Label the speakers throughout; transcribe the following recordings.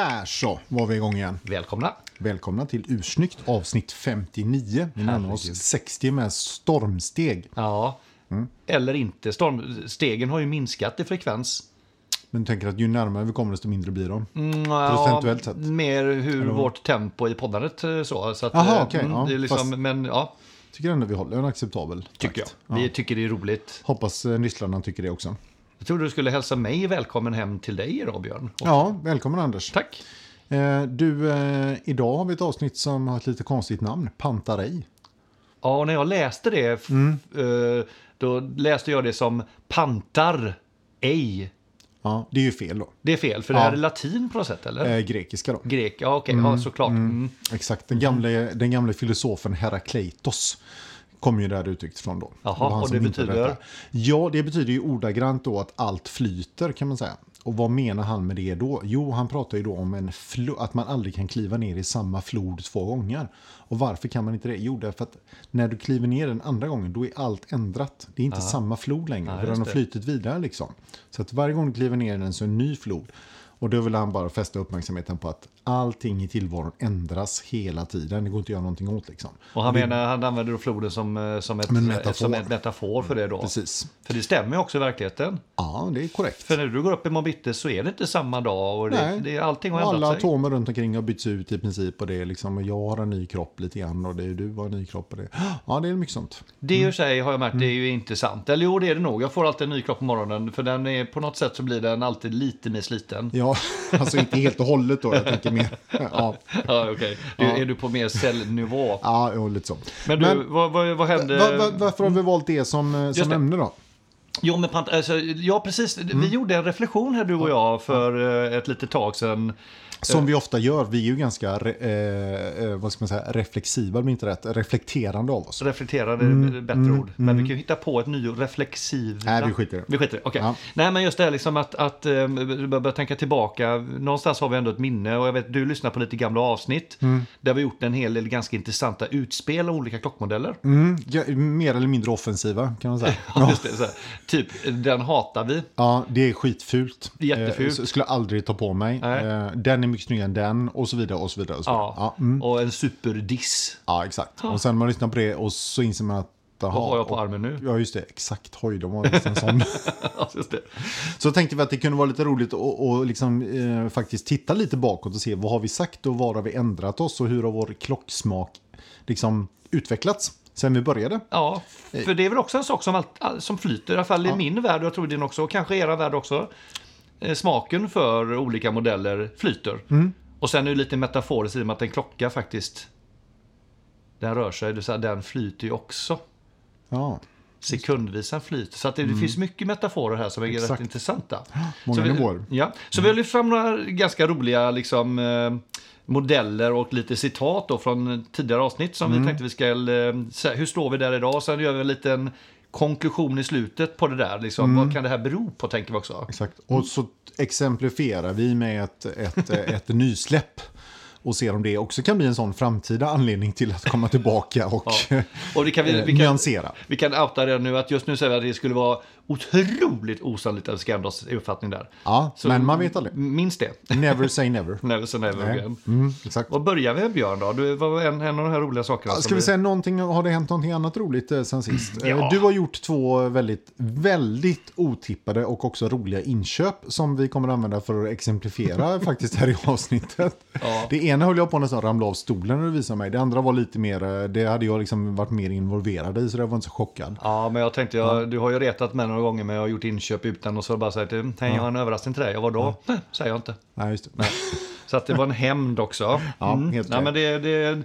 Speaker 1: Där så var vi igång igen.
Speaker 2: Välkomna.
Speaker 1: Välkomna till Ursnyggt avsnitt 59. Vi närmar oss
Speaker 2: Herregud.
Speaker 1: 60 med stormsteg.
Speaker 2: Ja.
Speaker 1: Mm.
Speaker 2: Eller inte. Stormstegen har ju minskat i frekvens.
Speaker 1: Men tänker att ju närmare vi kommer desto mindre blir de.
Speaker 2: Mm,
Speaker 1: Procentuellt sett.
Speaker 2: Mer hur vårt tempo i poddandet eh, så. så att,
Speaker 1: Jaha,
Speaker 2: eh,
Speaker 1: okej, ja,
Speaker 2: det är liksom,
Speaker 1: fast-
Speaker 2: Men ja,
Speaker 1: Tycker ändå vi håller en acceptabel
Speaker 2: tycker jag.
Speaker 1: takt. Ja.
Speaker 2: Vi tycker det är roligt.
Speaker 1: Hoppas eh, nisslarna tycker det också.
Speaker 2: Jag trodde du skulle hälsa mig välkommen hem till dig idag, Björn. Och,
Speaker 1: Ja, välkommen Anders.
Speaker 2: Tack.
Speaker 1: Eh, du, eh, idag har vi ett avsnitt som har ett lite konstigt namn. Pantarej.
Speaker 2: Ja, och när jag läste det,
Speaker 1: Mm.
Speaker 2: eh, då läste jag det som pantar ej.
Speaker 1: Ja, det är ju fel då.
Speaker 2: Det är fel, för det
Speaker 1: Ja.
Speaker 2: här är latin på något sätt, eller?
Speaker 1: Eh, grekiska då.
Speaker 2: Grek, ja okej, ja såklart. Mm.
Speaker 1: Exakt, den gamle, den gamle filosofen Herakleitos kommer ju där uttryckt från då.
Speaker 2: Jaha, och det betyder?
Speaker 1: detta. Ja, det betyder ju ordagrant då att allt flyter kan man säga. Och vad menar han med det då? Jo, han pratar ju då om en att man aldrig kan kliva ner i samma flod två gånger. Och varför kan man inte det? Jo, därför att när du kliver ner den andra gången, då är allt ändrat. Det är inte samma flod längre, för den har
Speaker 2: det.
Speaker 1: flytit vidare liksom. Så att varje gång du kliver ner i den så är det en ny flod. Och då vill han bara fästa uppmärksamheten på att allting i tillvaron ändras hela tiden. Det går inte att göra någonting åt liksom.
Speaker 2: Och han menar, han använder då floden som, eh, som, ett,
Speaker 1: metafor.
Speaker 2: som en metafor för det då.
Speaker 1: Precis.
Speaker 2: För det stämmer ju också i verkligheten.
Speaker 1: Ja, det är korrekt.
Speaker 2: För när du går upp i morgon så är det inte samma dag och det,
Speaker 1: Nej.
Speaker 2: det, allting har
Speaker 1: Och alla
Speaker 2: ändrat sig.
Speaker 1: atomer runt omkring har bytts ut i princip. Och det är liksom, jag har en ny kropp lite grann och det är du har en ny kropp. Och det, ja, det är mycket sånt.
Speaker 2: Det i för sig har jag märkt, det är ju
Speaker 1: Mm.
Speaker 2: inte sant. Eller jo, det är det nog. Jag får alltid en ny kropp på morgonen. För den är, på något sätt så blir den alltid lite mer sliten.
Speaker 1: Ja, alltså inte helt och hållet då. Jag tänker mer. Ja,
Speaker 2: Ja, okej. Du,
Speaker 1: Ja.
Speaker 2: Är du på mer cellnivå?
Speaker 1: ja jo, lite så.
Speaker 2: Men du, vad, vad, vad hände?
Speaker 1: va, va, varför har vi valt det som, eh, som
Speaker 2: det.
Speaker 1: ämne då?
Speaker 2: Jo, men pant, alltså, ja, precis.
Speaker 1: Mm.
Speaker 2: Vi gjorde en reflektion här, du och jag, för eh, ett litet tag sedan.
Speaker 1: Som vi ofta gör, vi är ju ganska, eh, eh, vad ska man säga, reflexiva, om inte rätt, reflekterande av oss.
Speaker 2: Reflekterande är ett bättre ord. Men vi kan ju hitta på ett ny reflexiv...
Speaker 1: Mm, Nej, vi skiter i det.
Speaker 2: Vi skiter i det, okej.
Speaker 1: Ja.
Speaker 2: Nej, men just det här liksom att, att eh, börja tänka tillbaka. Någonstans har vi ändå ett minne och jag vet du lyssnar på lite gamla avsnitt.
Speaker 1: Mm.
Speaker 2: Där vi har gjort en hel del ganska intressanta utspel av olika klockmodeller.
Speaker 1: Mm, ja, mer eller mindre offensiva kan man säga.
Speaker 2: Ja. Just det, så här. Typ, den hatar vi.
Speaker 1: Ja, det är skitfult.
Speaker 2: Jättefult.
Speaker 1: Eh, skulle aldrig ta på mig.
Speaker 2: Nej.
Speaker 1: Eh, den är mycket snyggare än den och så vidare och så vidare. Och så vidare.
Speaker 2: Ja.
Speaker 1: Ja, mm,
Speaker 2: Och en superdiss.
Speaker 1: ja, exakt. Och sen man lyssnar på det och så inser man att... Aha,
Speaker 2: Vad har jag på
Speaker 1: och-
Speaker 2: armen nu?
Speaker 1: Ja, just det. Exakt. Hoj, de var visst en sån.
Speaker 2: Just det.
Speaker 1: så tänkte vi att det kunde vara lite roligt att och liksom, eh, faktiskt titta lite bakåt och se vad har vi sagt och var har vi ändrat oss och hur har vår klocksmak liksom utvecklats sen vi började.
Speaker 2: Ja, för det är väl också en sak som, allt, all- som flyter, i alla fall i min värld och jag tror din också, och kanske era värld också. Eh, Smaken för olika modeller flyter.
Speaker 1: Mm.
Speaker 2: Och sen är det lite metaforiskt i och med att en klocka faktiskt, den rör sig, det vill den flyter ju också.
Speaker 1: Ja,
Speaker 2: Sekundvisan flyter. Så att det, det finns mycket metaforer här som är rätt
Speaker 1: Mm. Exakt.
Speaker 2: intressanta.
Speaker 1: många
Speaker 2: så vi,
Speaker 1: nivåer.
Speaker 2: Ja, så vi har lyft fram några ganska roliga liksom, eh, modeller och lite citat då från tidigare avsnitt som
Speaker 1: Mm.
Speaker 2: vi tänkte vi ska... Eh, hur står vi där idag? Sen gör vi en liten konklusion i slutet på det där. Liksom.
Speaker 1: Mm.
Speaker 2: Vad kan det här bero på, tänker vi också.
Speaker 1: Exakt. Och så exemplifierar vi med ett, ett, ett nysläpp. Och ser om det också kan bli en sån framtida anledning till att komma tillbaka och
Speaker 2: Ja. Och det kan vi,
Speaker 1: eh,
Speaker 2: vi, kan,
Speaker 1: nyansera.
Speaker 2: vi kan outa det nu att just nu säger vi att det skulle vara otroligt osannolikt att vi ska ändra oss i uppfattning där.
Speaker 1: Ja,
Speaker 2: Så
Speaker 1: men man vet aldrig.
Speaker 2: Minns det.
Speaker 1: Never say never.
Speaker 2: Never say never
Speaker 1: Nej.
Speaker 2: again.
Speaker 1: Mm, exakt.
Speaker 2: Vad börjar vi med Björn då? Du, var en, en av de här roliga sakerna?
Speaker 1: Ska vi säga någonting, har det hänt någonting annat roligt eh, sen sist? Eh,
Speaker 2: Ja.
Speaker 1: Du har gjort två väldigt, väldigt otippade och också roliga inköp som vi kommer att använda för att exemplifiera faktiskt här i avsnittet.
Speaker 2: Ja.
Speaker 1: Det ena höll jag på nästan ramla av stolen när du visade mig. Det andra var lite mer, eh, det hade jag liksom varit mer involverad i så jag var inte så chockad.
Speaker 2: Ja, men jag tänkte, jag, du har ju retat mig några gånger med att ha gjort inköp utan och så bara sagt, hej jag har en överraskning till dig. Jag var då? Nej, säger jag inte.
Speaker 1: Nej, just det.
Speaker 2: Så att det var en hämnd också.
Speaker 1: Ja, helt
Speaker 2: Nej, men det, det,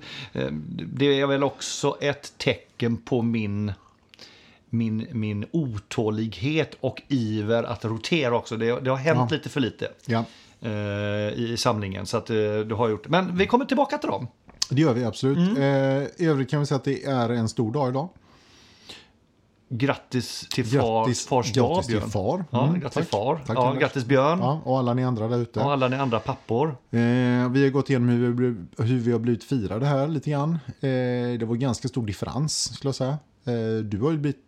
Speaker 2: det är väl också ett tecken på min, min, min otålighet och iver att rotera också. Det, det har hänt
Speaker 1: Ja.
Speaker 2: lite för lite
Speaker 1: Ja,
Speaker 2: eh, i samlingen. Så att eh, du har gjort Men vi kommer tillbaka till dem.
Speaker 1: det gör vi absolut.
Speaker 2: Mm.
Speaker 1: Eh, I övrigt kan vi säga att det är en stor dag idag.
Speaker 2: Grattis till far,
Speaker 1: Grattis,
Speaker 2: fars dag,
Speaker 1: grattis till
Speaker 2: Björn.
Speaker 1: far.
Speaker 2: Ja,
Speaker 1: Mm,
Speaker 2: grattis
Speaker 1: tack.
Speaker 2: far.
Speaker 1: Tack,
Speaker 2: ja, grattis Björn.
Speaker 1: Ja, och alla ni andra där ute.
Speaker 2: Och alla ni andra pappor.
Speaker 1: Eh, vi har gått igenom hur vi, hur vi har blivit firade här lite grann. Eh, det var ganska stor differens skulle jag säga. Eh, du har ju blivit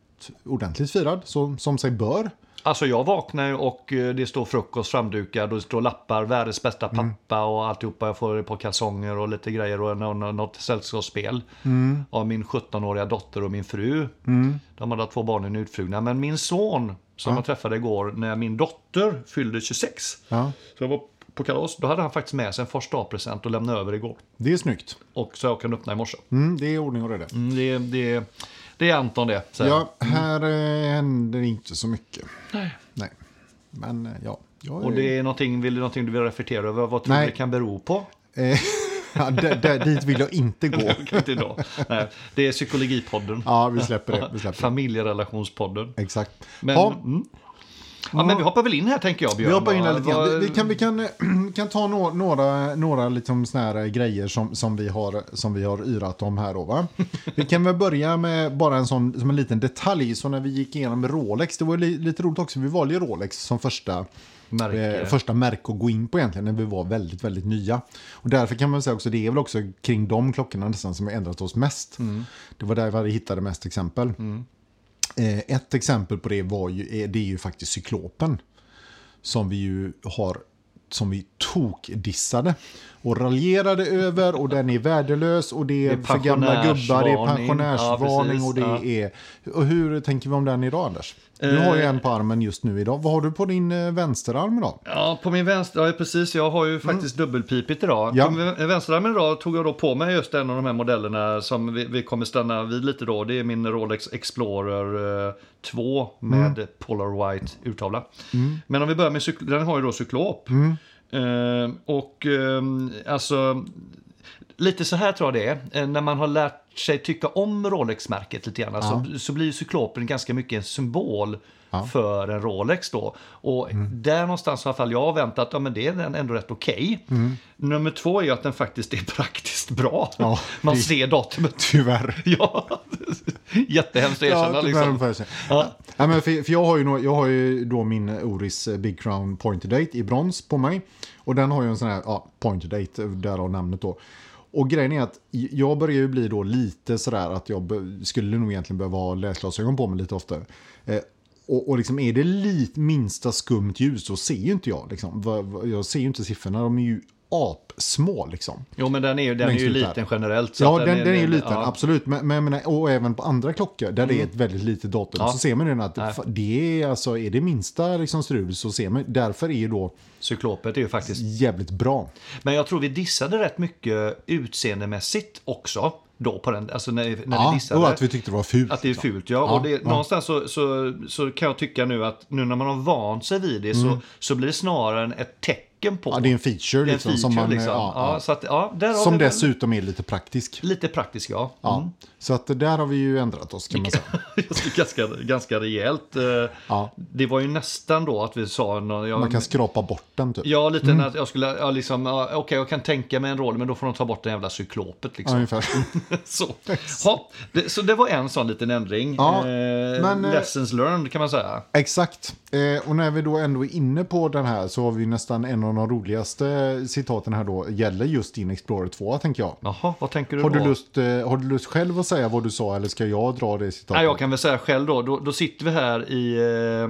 Speaker 1: ordentligt firad, så, som sig bör.
Speaker 2: Alltså jag vaknar och eh, det står frukost framdukad och det står lappar, världens bästa
Speaker 1: Mm.
Speaker 2: pappa och alltihopa. Jag får par kalsonger och lite grejer och nå- nå- något sällskapsspel.
Speaker 1: Mm.
Speaker 2: Av min 17-åriga dotter och min fru. De hade två barnen utflugna. Men min son som jag träffade igår när min dotter fyllde 26.
Speaker 1: Ja,
Speaker 2: Så jag var på kalas. Då hade han faktiskt med sig en första present och lämnade över igår.
Speaker 1: det är snyggt.
Speaker 2: Och så jag kan öppna i morse.
Speaker 1: Mm, det är ordning och reda.
Speaker 2: Mm, det, det, det är Anton det. jag.
Speaker 1: Ja, här eh, händer inte så mycket.
Speaker 2: Nej.
Speaker 1: Nej. Men eh, ja. Jag
Speaker 2: Och det är någonting, vill, någonting du vill reflektera över? Vad tror du det kan bero på?
Speaker 1: Eh, ja, dit vill jag inte gå.
Speaker 2: Inte idag. Nej, det är Psykologipodden.
Speaker 1: Ja, vi släpper det. Vi släpper.
Speaker 2: Familjerelationspodden.
Speaker 1: Exakt.
Speaker 2: Men,
Speaker 1: ja,
Speaker 2: mm. Ja, men vi hoppar väl in här tänker jag Björn.
Speaker 1: vi hoppar in här lite grann. Vi, vi, kan, vi kan, kan ta nå- några, några liksom såna grejer som, som, vi har, som vi har yrat om här. Då, va? Vi kan väl börja med bara en sån som en liten detalj. Så när vi gick igenom Rolex, det var li, lite roligt också. Vi valde ju Rolex som första
Speaker 2: Märke.
Speaker 1: eh, första märke att gå in på egentligen när vi var väldigt, väldigt nya. Och därför kan man säga också, det är väl också kring de klockorna nästan som har ändrat oss mest. Det var där vi hittade mest exempel. Eh, Eh, ett exempel på det var ju, eh, det är ju faktiskt cyklopen. Som vi ju har, som vi tokdissade. Och raljerade över och den är värdelös och det är,
Speaker 2: Det är
Speaker 1: för gamla gubbar, det är
Speaker 2: pensionärsvarning. Ja,
Speaker 1: och det är... Och hur tänker vi om den idag Anders? Du har ju
Speaker 2: Eh.
Speaker 1: en på armen just nu idag. Vad har du på din eh, vänsterarm idag?
Speaker 2: Ja, på min vänstra, ja precis, jag har ju faktiskt dubbelpipigt idag.
Speaker 1: Ja.
Speaker 2: På min vänsterarmen idag tog jag då på mig just en av de här modellerna som vi, vi kommer stanna vid lite då. Det är min Rolex Explorer eh, 2 med Polar White urtavla. Men om vi börjar med den har ju då cyklop. Eh, Eh, och ehm, alltså, lite så här tror jag det är. Eh, När man har lärt sig tycka om Rolex-märket lite grann så, så blir cyklopen ganska mycket en symbol för en Rolex då. Och
Speaker 1: Mm.
Speaker 2: där någonstans har i alla fall jag väntat ja, men det är den ändå rätt okej. Nummer två är ju att den faktiskt är praktiskt bra.
Speaker 1: Mm. Ja,
Speaker 2: Man
Speaker 1: det-
Speaker 2: ser datumet.
Speaker 1: Tyvärr.
Speaker 2: Ja, jättehemskt att erkänna
Speaker 1: tyvärr
Speaker 2: liksom.
Speaker 1: säga.
Speaker 2: Ja.
Speaker 1: Ja, men för, för jag, har ju nå- jag har ju då min Oris Big Crown Pointer Date i brons på mig. Och den har ju en sån här ja, Pointer Date, därav namnet då. Och grejen är att jag börjar ju bli då lite sådär att jag skulle nog egentligen behöva ha läsglasögon på mig lite oftare. Eh, och, och liksom är det lite minsta skumt ljus så ser ju inte jag. Liksom. Jag ser ju inte siffrorna, de är ju apsmå liksom.
Speaker 2: Jo, men den är ju, den är ju
Speaker 1: ut där.
Speaker 2: liten generellt. så
Speaker 1: Ja,
Speaker 2: att
Speaker 1: den, den är ju liten,
Speaker 2: ja.
Speaker 1: absolut. Men, men, menar, och även på andra klockor där det är ett väldigt litet datum
Speaker 2: Ja.
Speaker 1: så ser man ju att
Speaker 2: Nej.
Speaker 1: det är, alltså, är det minsta liksom, strul så ser man Därför är ju då
Speaker 2: Cyklopet är ju faktiskt
Speaker 1: jävligt bra.
Speaker 2: Men jag tror vi dissade rätt mycket utseendemässigt också. Då på den, alltså när, när vi
Speaker 1: Ja,
Speaker 2: dissade.
Speaker 1: och att vi tyckte det var fult.
Speaker 2: Att det är
Speaker 1: liksom.
Speaker 2: fult, ja.
Speaker 1: Ja,
Speaker 2: och det,
Speaker 1: ja.
Speaker 2: någonstans så, så, så kan jag tycka nu att nu när man har vant sig vid det så, så blir det snarare ett tecken på.
Speaker 1: Mm. Ja, det är en feature
Speaker 2: Det är en
Speaker 1: liksom.
Speaker 2: feature,
Speaker 1: som man,
Speaker 2: liksom.
Speaker 1: ja,
Speaker 2: Ja,
Speaker 1: ja.
Speaker 2: Så att, ja, där har
Speaker 1: som
Speaker 2: vi
Speaker 1: dessutom är lite praktisk.
Speaker 2: Lite praktisk, ja.
Speaker 1: Ja.
Speaker 2: Mm.
Speaker 1: Så att där har vi ju ändrat oss kan man säga.
Speaker 2: ganska, ganska rejält. Eh,
Speaker 1: Ja.
Speaker 2: Det var ju nästan då att vi sa... nå- Jag,
Speaker 1: Man kan skrapa bort den typ.
Speaker 2: Ja, lite
Speaker 1: Mm.
Speaker 2: att jag skulle, ja, liksom, ja, okej jag kan tänka mig en roll, men då får de ta bort den jävla cyklopet
Speaker 1: Ja,
Speaker 2: liksom.
Speaker 1: ungefär.
Speaker 2: så. Ja, det, så det var en sån liten ändring.
Speaker 1: Ja,
Speaker 2: eh,
Speaker 1: men, eh,
Speaker 2: lessons learned kan man säga.
Speaker 1: Exakt. Eh, och när vi då ändå är inne på den här så har vi nästan en av de roligaste citaten här då. Gäller just din Explorer 2 tänker jag.
Speaker 2: Jaha, vad tänker du
Speaker 1: Har
Speaker 2: då?
Speaker 1: du, lust, eh, har du lust själv att säga vad du sa eller ska jag dra det citatet?
Speaker 2: Nej, jag kan väl säga själv då, då, då sitter vi här i, eh,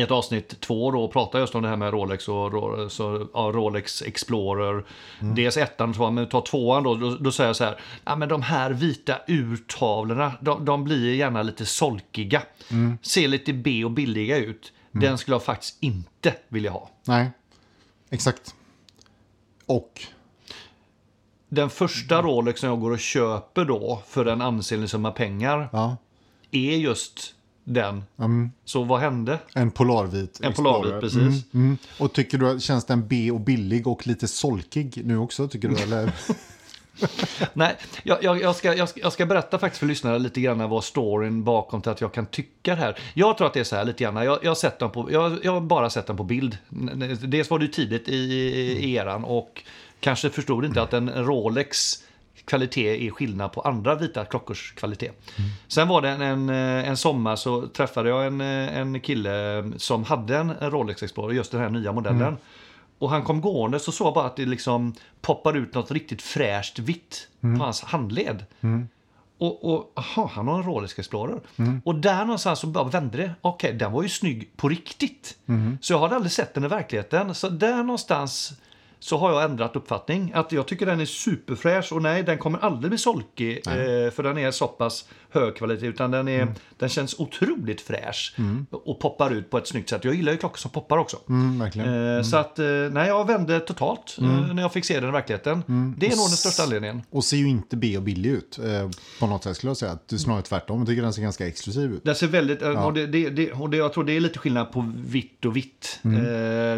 Speaker 2: i ett avsnitt två då och pratar just om det här med Rolex och så, ja, Rolex Explorer.
Speaker 1: Mm.
Speaker 2: Dels ettan och tvåan, men ta tvåan då, då, då säger jag så här, ja men de här vita urtavlorna, de, de blir gärna lite solkiga.
Speaker 1: Mm.
Speaker 2: Ser lite B och billiga ut. Den skulle jag faktiskt inte vilja ha.
Speaker 1: Nej, exakt. Och,
Speaker 2: Den första Rolexen jag går och köper då för en ansenlig summa pengar
Speaker 1: ja,
Speaker 2: är just den.
Speaker 1: mm,
Speaker 2: Så vad hände?
Speaker 1: en polarvit.
Speaker 2: En
Speaker 1: Explorer.
Speaker 2: polarvit, precis.
Speaker 1: Mm, mm. Och tycker du, känns den B och billig och lite solkig nu också tycker du? Eller?
Speaker 2: Nej, jag, jag, ska, jag, ska, jag ska berätta faktiskt för lyssnarna lite grann vad storyn bakom till att jag kan tycka det här. Jag tror att det är så här lite grann. Jag, jag, har, sett den på, jag, jag har bara sett den på bild. Dels var det tidigt i, i eran och kanske förstod inte att en Rolex kvalitet är skillnad på andra vita klockors kvalitet. Sen var det en, en, sommar så träffade jag en, en kille som hade en Rolex Explorer, just den här nya modellen. Och han kom gående så såg jag bara att det liksom poppar ut något riktigt fräscht vitt mm. på hans handled. Mm. Och, och aha, han har en Rolex Explorer.
Speaker 1: Mm.
Speaker 2: Och där någonstans så bara vände det. Okej, okay, den var ju snygg på riktigt.
Speaker 1: Mm.
Speaker 2: Så jag hade aldrig sett den i verkligheten. Så där någonstans så har jag ändrat uppfattning. Att jag tycker den är superfräsch och nej, den kommer aldrig bli solkig. Eh, för den är så pass hög kvalitet. Utan den, är,
Speaker 1: Mm.
Speaker 2: den känns otroligt fräsch. Och poppar ut på ett snyggt sätt. Jag gillar ju klockor som poppar också.
Speaker 1: Mm.
Speaker 2: Eh, Så att, eh, nej, jag vände totalt eh, när jag fick se den i verkligheten. Det är nog den största anledningen.
Speaker 1: Och ser ju inte B och billig ut eh, på något sätt skulle jag säga. Du snarare tvärtom. Jag tycker den ser ganska exklusiv ut.
Speaker 2: Den ser väldigt, eh, och, det, det, det, och det, jag tror det är lite skillnad på vitt och vitt.
Speaker 1: Mm.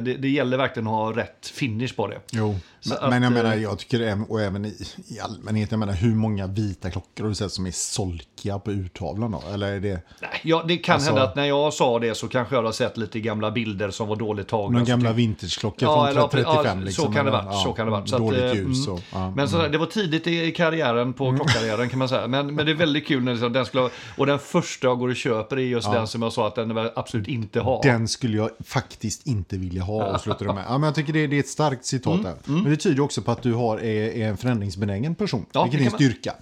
Speaker 2: Det, det gäller verkligen att ha rätt finish på det.
Speaker 1: Jo,
Speaker 2: Så
Speaker 1: men,
Speaker 2: att,
Speaker 1: men jag menar,
Speaker 2: eh,
Speaker 1: jag tycker och även i, i allmänhet, jag menar hur många vita klockor har du sett som är solkiga på urtavlan då? Eller är det
Speaker 2: Nej, ja, det kan
Speaker 1: Alltså-
Speaker 2: hända att när jag sa det så kanske jag har sett lite gamla bilder som var dåligt tagna.
Speaker 1: någon gamla vintageklocka
Speaker 2: Ja,
Speaker 1: från 35
Speaker 2: ja,
Speaker 1: liksom?
Speaker 2: Så kan det vara. så kan det vara. Så att,
Speaker 1: dåligt
Speaker 2: eh,
Speaker 1: ljus
Speaker 2: mm.
Speaker 1: och, ja,
Speaker 2: Men så, det var tidigt i karriären, på
Speaker 1: Mm.
Speaker 2: klockkarriären kan man säga. Men, men det är väldigt kul när liksom, den skulle Och den första jag går och köper är just den som jag sa att den absolut inte ha.
Speaker 1: Den skulle jag faktiskt inte vilja ha och sluta med. Ja, men jag tycker det, det är ett starkt citat
Speaker 2: Mm,
Speaker 1: där. Det tyder också på att du har, är, är en förändringsbenägen person.
Speaker 2: Ja,
Speaker 1: vilket är en
Speaker 2: man- Mm.
Speaker 1: styrka.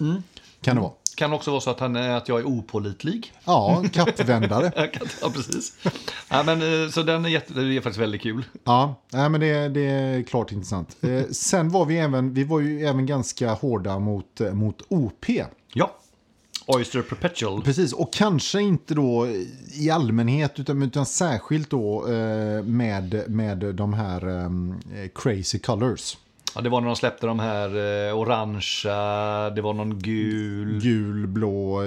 Speaker 1: Kan det vara.
Speaker 2: Kan också vara så att, han, att jag är opålitlig.
Speaker 1: Ja, kappvändare.
Speaker 2: ja, precis. Ja, men, eh, så den är, jätte, det är faktiskt väldigt kul.
Speaker 1: Ja, nej, men det, det är klart intressant. Eh, sen var vi även, vi var ju även ganska hårda mot, mot OP.
Speaker 2: Ja. Oyster Perpetual.
Speaker 1: Precis, och kanske inte då i allmänhet utan, utan särskilt då eh, med, med de här eh, crazy colors.
Speaker 2: Ja, det var när de släppte de här eh, orangea, det var någon gul,
Speaker 1: Gul, blå,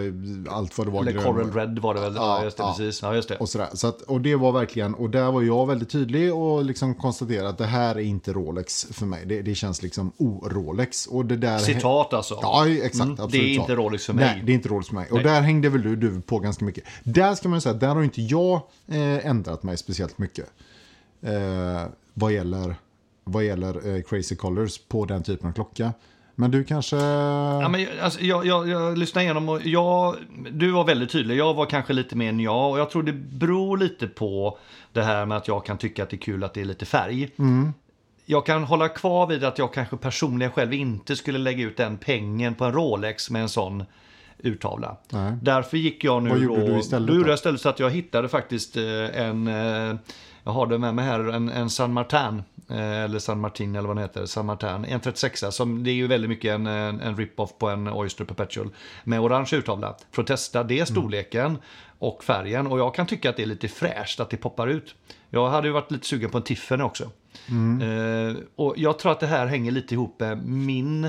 Speaker 1: allt vad det var.
Speaker 2: eller
Speaker 1: grön.
Speaker 2: Coral Red var det väl? Ja,
Speaker 1: Ja,
Speaker 2: just det,
Speaker 1: ja.
Speaker 2: precis. Ja, just det.
Speaker 1: Och, sådär. Så att, och det var verkligen, och där var jag väldigt tydlig och liksom konstaterade att det här är inte Rolex för mig. Det, det känns liksom o-Rolex. Och det där...
Speaker 2: Citat alltså.
Speaker 1: Ja, exakt.
Speaker 2: Mm,
Speaker 1: absolut
Speaker 2: det är inte Rolex för mig.
Speaker 1: Nej, det är inte Rolex för mig. Och där hängde väl du, du på ganska mycket. Där ska man säga, där har inte jag eh, ändrat mig speciellt mycket. Eh, vad gäller, vad gäller eh, Crazy Colors på den typen av klocka. Men du kanske...
Speaker 2: Ja, men, alltså, jag, jag, jag lyssnade igenom och jag, du var väldigt tydlig. Jag var kanske lite mer än jag. Och jag tror det beror lite på det här med att jag kan tycka att det är kul att det är lite färg. Jag kan hålla kvar vid att jag kanske personligen själv inte skulle lägga ut den pengen på en Rolex med en sån urtavla.
Speaker 1: Nej.
Speaker 2: Därför gick jag nu
Speaker 1: Vad gjorde
Speaker 2: då,
Speaker 1: du istället
Speaker 2: Då
Speaker 1: då?
Speaker 2: gjorde jag istället så att jag hittade faktiskt eh, en, eh, jag har det med mig här, en, en San Martin, eh, eller San Martin eller vad den heter, San Martin, en 36 som det är ju väldigt mycket en, en, rip-off på en Oyster Perpetual med orange urtavla. För att testa det storleken och färgen och jag kan tycka att det är lite fräscht att det poppar ut. Jag hade ju varit lite sugen på en Tiffany också. Eh, och jag tror att det här hänger lite ihop med min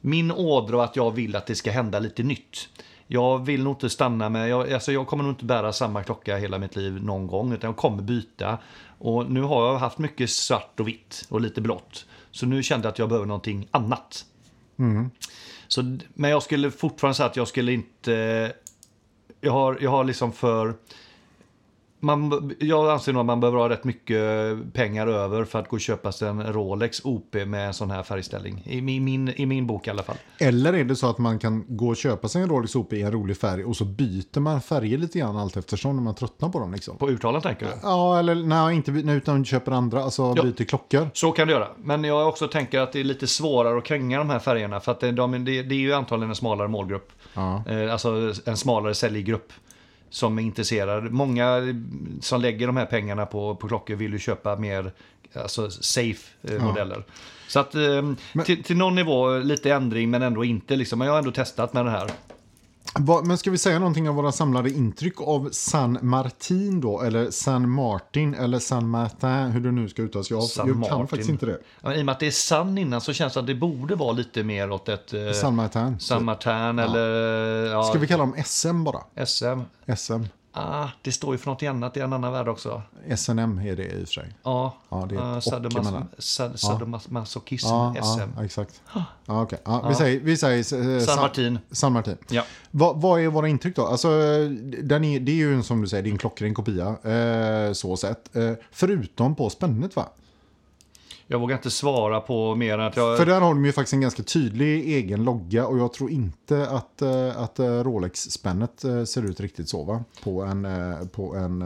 Speaker 2: min ådra och att jag vill att det ska hända lite nytt. Jag vill nog inte stanna med, jag, alltså jag kommer nog inte bära samma klocka hela mitt liv någon gång, utan jag kommer byta. Och nu har jag haft mycket svart och vitt och lite blått. Så nu kände jag att jag behöver någonting annat. Så, men jag skulle fortfarande säga att jag skulle inte... Jag har, jag har liksom för... Man, jag anser nog att man behöver ha rätt mycket pengar över för att gå och köpa sig en Rolex OP med en sån här färgställning. I min, I min bok i alla fall.
Speaker 1: Eller är det så att man kan gå och köpa sig en Rolex OP i en rolig färg och så byter man färger lite grann allt eftersom när man tröttnar på dem liksom?
Speaker 2: På urtalen tänker du?
Speaker 1: Ja, eller nej, inte nej, utan köper andra, alltså
Speaker 2: Ja.
Speaker 1: byter klockor.
Speaker 2: Så kan du göra. Men jag också tänker att det är lite svårare att kränga de här färgerna. För att det, de, det, det är ju antagligen en smalare målgrupp.
Speaker 1: Ja.
Speaker 2: Eh, alltså en smalare säljgrupp. Som är intresserad. Många som lägger de här pengarna på, på klockor vill ju köpa mer alltså, safe eh, modeller. Så att eh, till, till någon nivå lite ändring men ändå inte. Liksom. Men jag har ändå testat med den här.
Speaker 1: Men ska vi säga någonting av våra samlade intryck av San Martin då? Eller San Martin eller San Martin, hur det nu ska uttalas. Jag,
Speaker 2: San
Speaker 1: jag kan
Speaker 2: Martin.
Speaker 1: faktiskt inte det.
Speaker 2: Ja, I och med att det är Sun innan så känns det att det borde vara lite mer åt ett eh,
Speaker 1: San Martin.
Speaker 2: San Martin eller ja,
Speaker 1: Ska vi kalla dem SM bara?
Speaker 2: SM.
Speaker 1: SM.
Speaker 2: Ah, det står ju för något annat i en annan värld också.
Speaker 1: SNM är det i och för sig.
Speaker 2: Ja,
Speaker 1: Ja, det är
Speaker 2: uh, sadomasochism,
Speaker 1: Ja,
Speaker 2: SM.
Speaker 1: ja exakt. Ja, okej. Ja, vi säger, vi säger eh,
Speaker 2: San Martin.
Speaker 1: San Martin.
Speaker 2: Ja.
Speaker 1: Vad, vad är våra intryck då? Alltså, den är, det är ju som du säger, en klockren kopia. Eh, så sett. Eh, förutom på spännet va?
Speaker 2: Jag vågar inte svara på mer än att jag...
Speaker 1: För där har de ju faktiskt en ganska tydlig egen logga och jag tror inte att, eh, att eh, Rolex-spännet eh, ser ut riktigt så va? På en, på en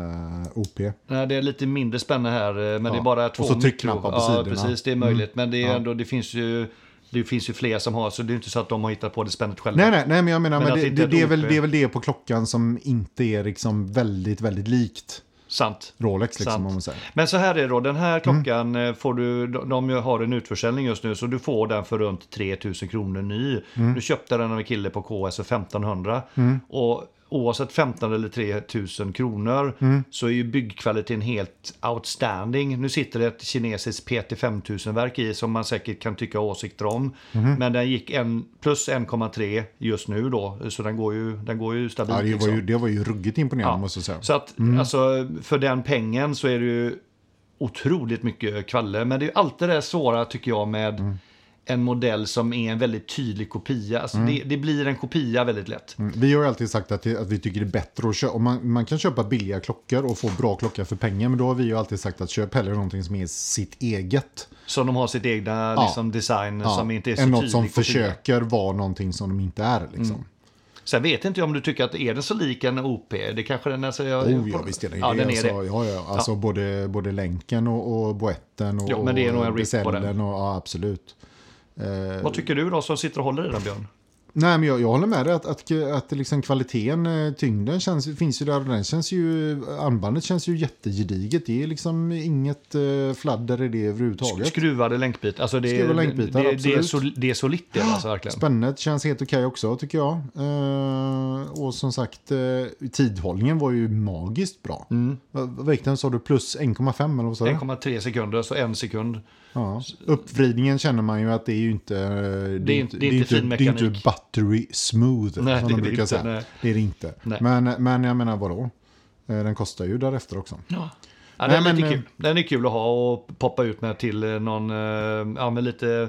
Speaker 1: OP.
Speaker 2: Nej, det är lite mindre spännande här, men det är bara två
Speaker 1: Och så tryckknappar på
Speaker 2: ja,
Speaker 1: sidorna.
Speaker 2: precis, det är möjligt. Men det, är
Speaker 1: Ja.
Speaker 2: ändå, det finns ju... det finns ju fler som har, så det är inte så att de har hittat på det spännet själva.
Speaker 1: Nej, nej, nej, men jag menar,
Speaker 2: Men
Speaker 1: men det, det, det, är väl, det är väl det på klockan som inte är liksom väldigt, väldigt likt
Speaker 2: Sant.
Speaker 1: Rolex. Liksom,
Speaker 2: Sant.
Speaker 1: om man säger.
Speaker 2: Men så här är det då, den här klockan eh, får du, de har en utförsäljning just nu, så du får den för runt 3000 kronor ny. Du köpte den av en kille på KS för 1500. Och oavsett 15 eller 3000 kronor så är ju byggkvaliteten helt outstanding. Nu sitter det ett kinesiskt PT5000-verk i som man säkert kan tycka åsikter om. Men den gick en, plus 1,3 just nu då, så den går ju, den går ju stabilt.
Speaker 1: Ja, det, var
Speaker 2: liksom.
Speaker 1: ju, det var ju ruggigt imponerande
Speaker 2: Ja.
Speaker 1: måste jag säga.
Speaker 2: Så att alltså, för den pengen så är det ju otroligt mycket kvalle. Men det är ju alltid det svåra tycker jag med en modell som är en väldigt tydlig kopia. Alltså, det, det blir en kopia väldigt lätt.
Speaker 1: Mm. Vi har ju alltid sagt att, det, att vi tycker det är bättre att köpa. Man, man kan köpa billiga klockor och få bra klocka för pengar. Men då har vi ju alltid sagt att köp hellre någonting som är sitt eget.
Speaker 2: Så de har sitt egna
Speaker 1: Ja.
Speaker 2: liksom, design
Speaker 1: Ja,
Speaker 2: som inte är så
Speaker 1: än något
Speaker 2: tydlig
Speaker 1: som
Speaker 2: kopia.
Speaker 1: försöker vara någonting som de inte är. Liksom.
Speaker 2: Sen vet inte jag om du tycker att är den så lik en OP? Det kanske den är. Så jag,
Speaker 1: Oh ja, visst är den
Speaker 2: ja,
Speaker 1: det.
Speaker 2: den är
Speaker 1: alltså,
Speaker 2: det.
Speaker 1: Ja, ja. Alltså Både, både länken och, och boetten och,
Speaker 2: Ja, men det är nog en rip på den.
Speaker 1: och, ja, absolut. Eh,
Speaker 2: Vad tycker du då som sitter och håller i den Björn?
Speaker 1: Nej, men jag, jag håller med dig att, att, att liksom kvaliteten, eh, tyngden känns, finns ju där. Den känns ju, armbandet känns ju jättegediget. Det är liksom inget eh, fladder i det överhuvudtaget.
Speaker 2: Skruvade länkbit. Alltså det,
Speaker 1: Skruvade länkbitar,
Speaker 2: det, det, är så, det är så litt det alltså verkligen.
Speaker 1: Spännet känns helt okej också tycker jag. Eh, och som sagt, eh, tidhållningen var ju magiskt bra.
Speaker 2: Mm.
Speaker 1: Vad sa du? Plus 1,5 eller vad sa du?
Speaker 2: 1,3 sekunder, så en sekund.
Speaker 1: Ja. Uppvridningen känner man ju att det är ju inte... Det är,
Speaker 2: inte- det är inte fin
Speaker 1: det är inte
Speaker 2: mekanik.
Speaker 1: buttery smooth
Speaker 2: Nej,
Speaker 1: som
Speaker 2: det
Speaker 1: de
Speaker 2: är det
Speaker 1: brukar
Speaker 2: inte,
Speaker 1: säga.
Speaker 2: nej.
Speaker 1: Det är det inte.
Speaker 2: Nej.
Speaker 1: Men, men jag menar vadå? Eh, Den kostar ju därefter också.
Speaker 2: Ja. Ja,
Speaker 1: Nej,
Speaker 2: den, är lite
Speaker 1: men,
Speaker 2: kul. den är kul att ha och poppa ut med till eh, någon, eh, ja men lite,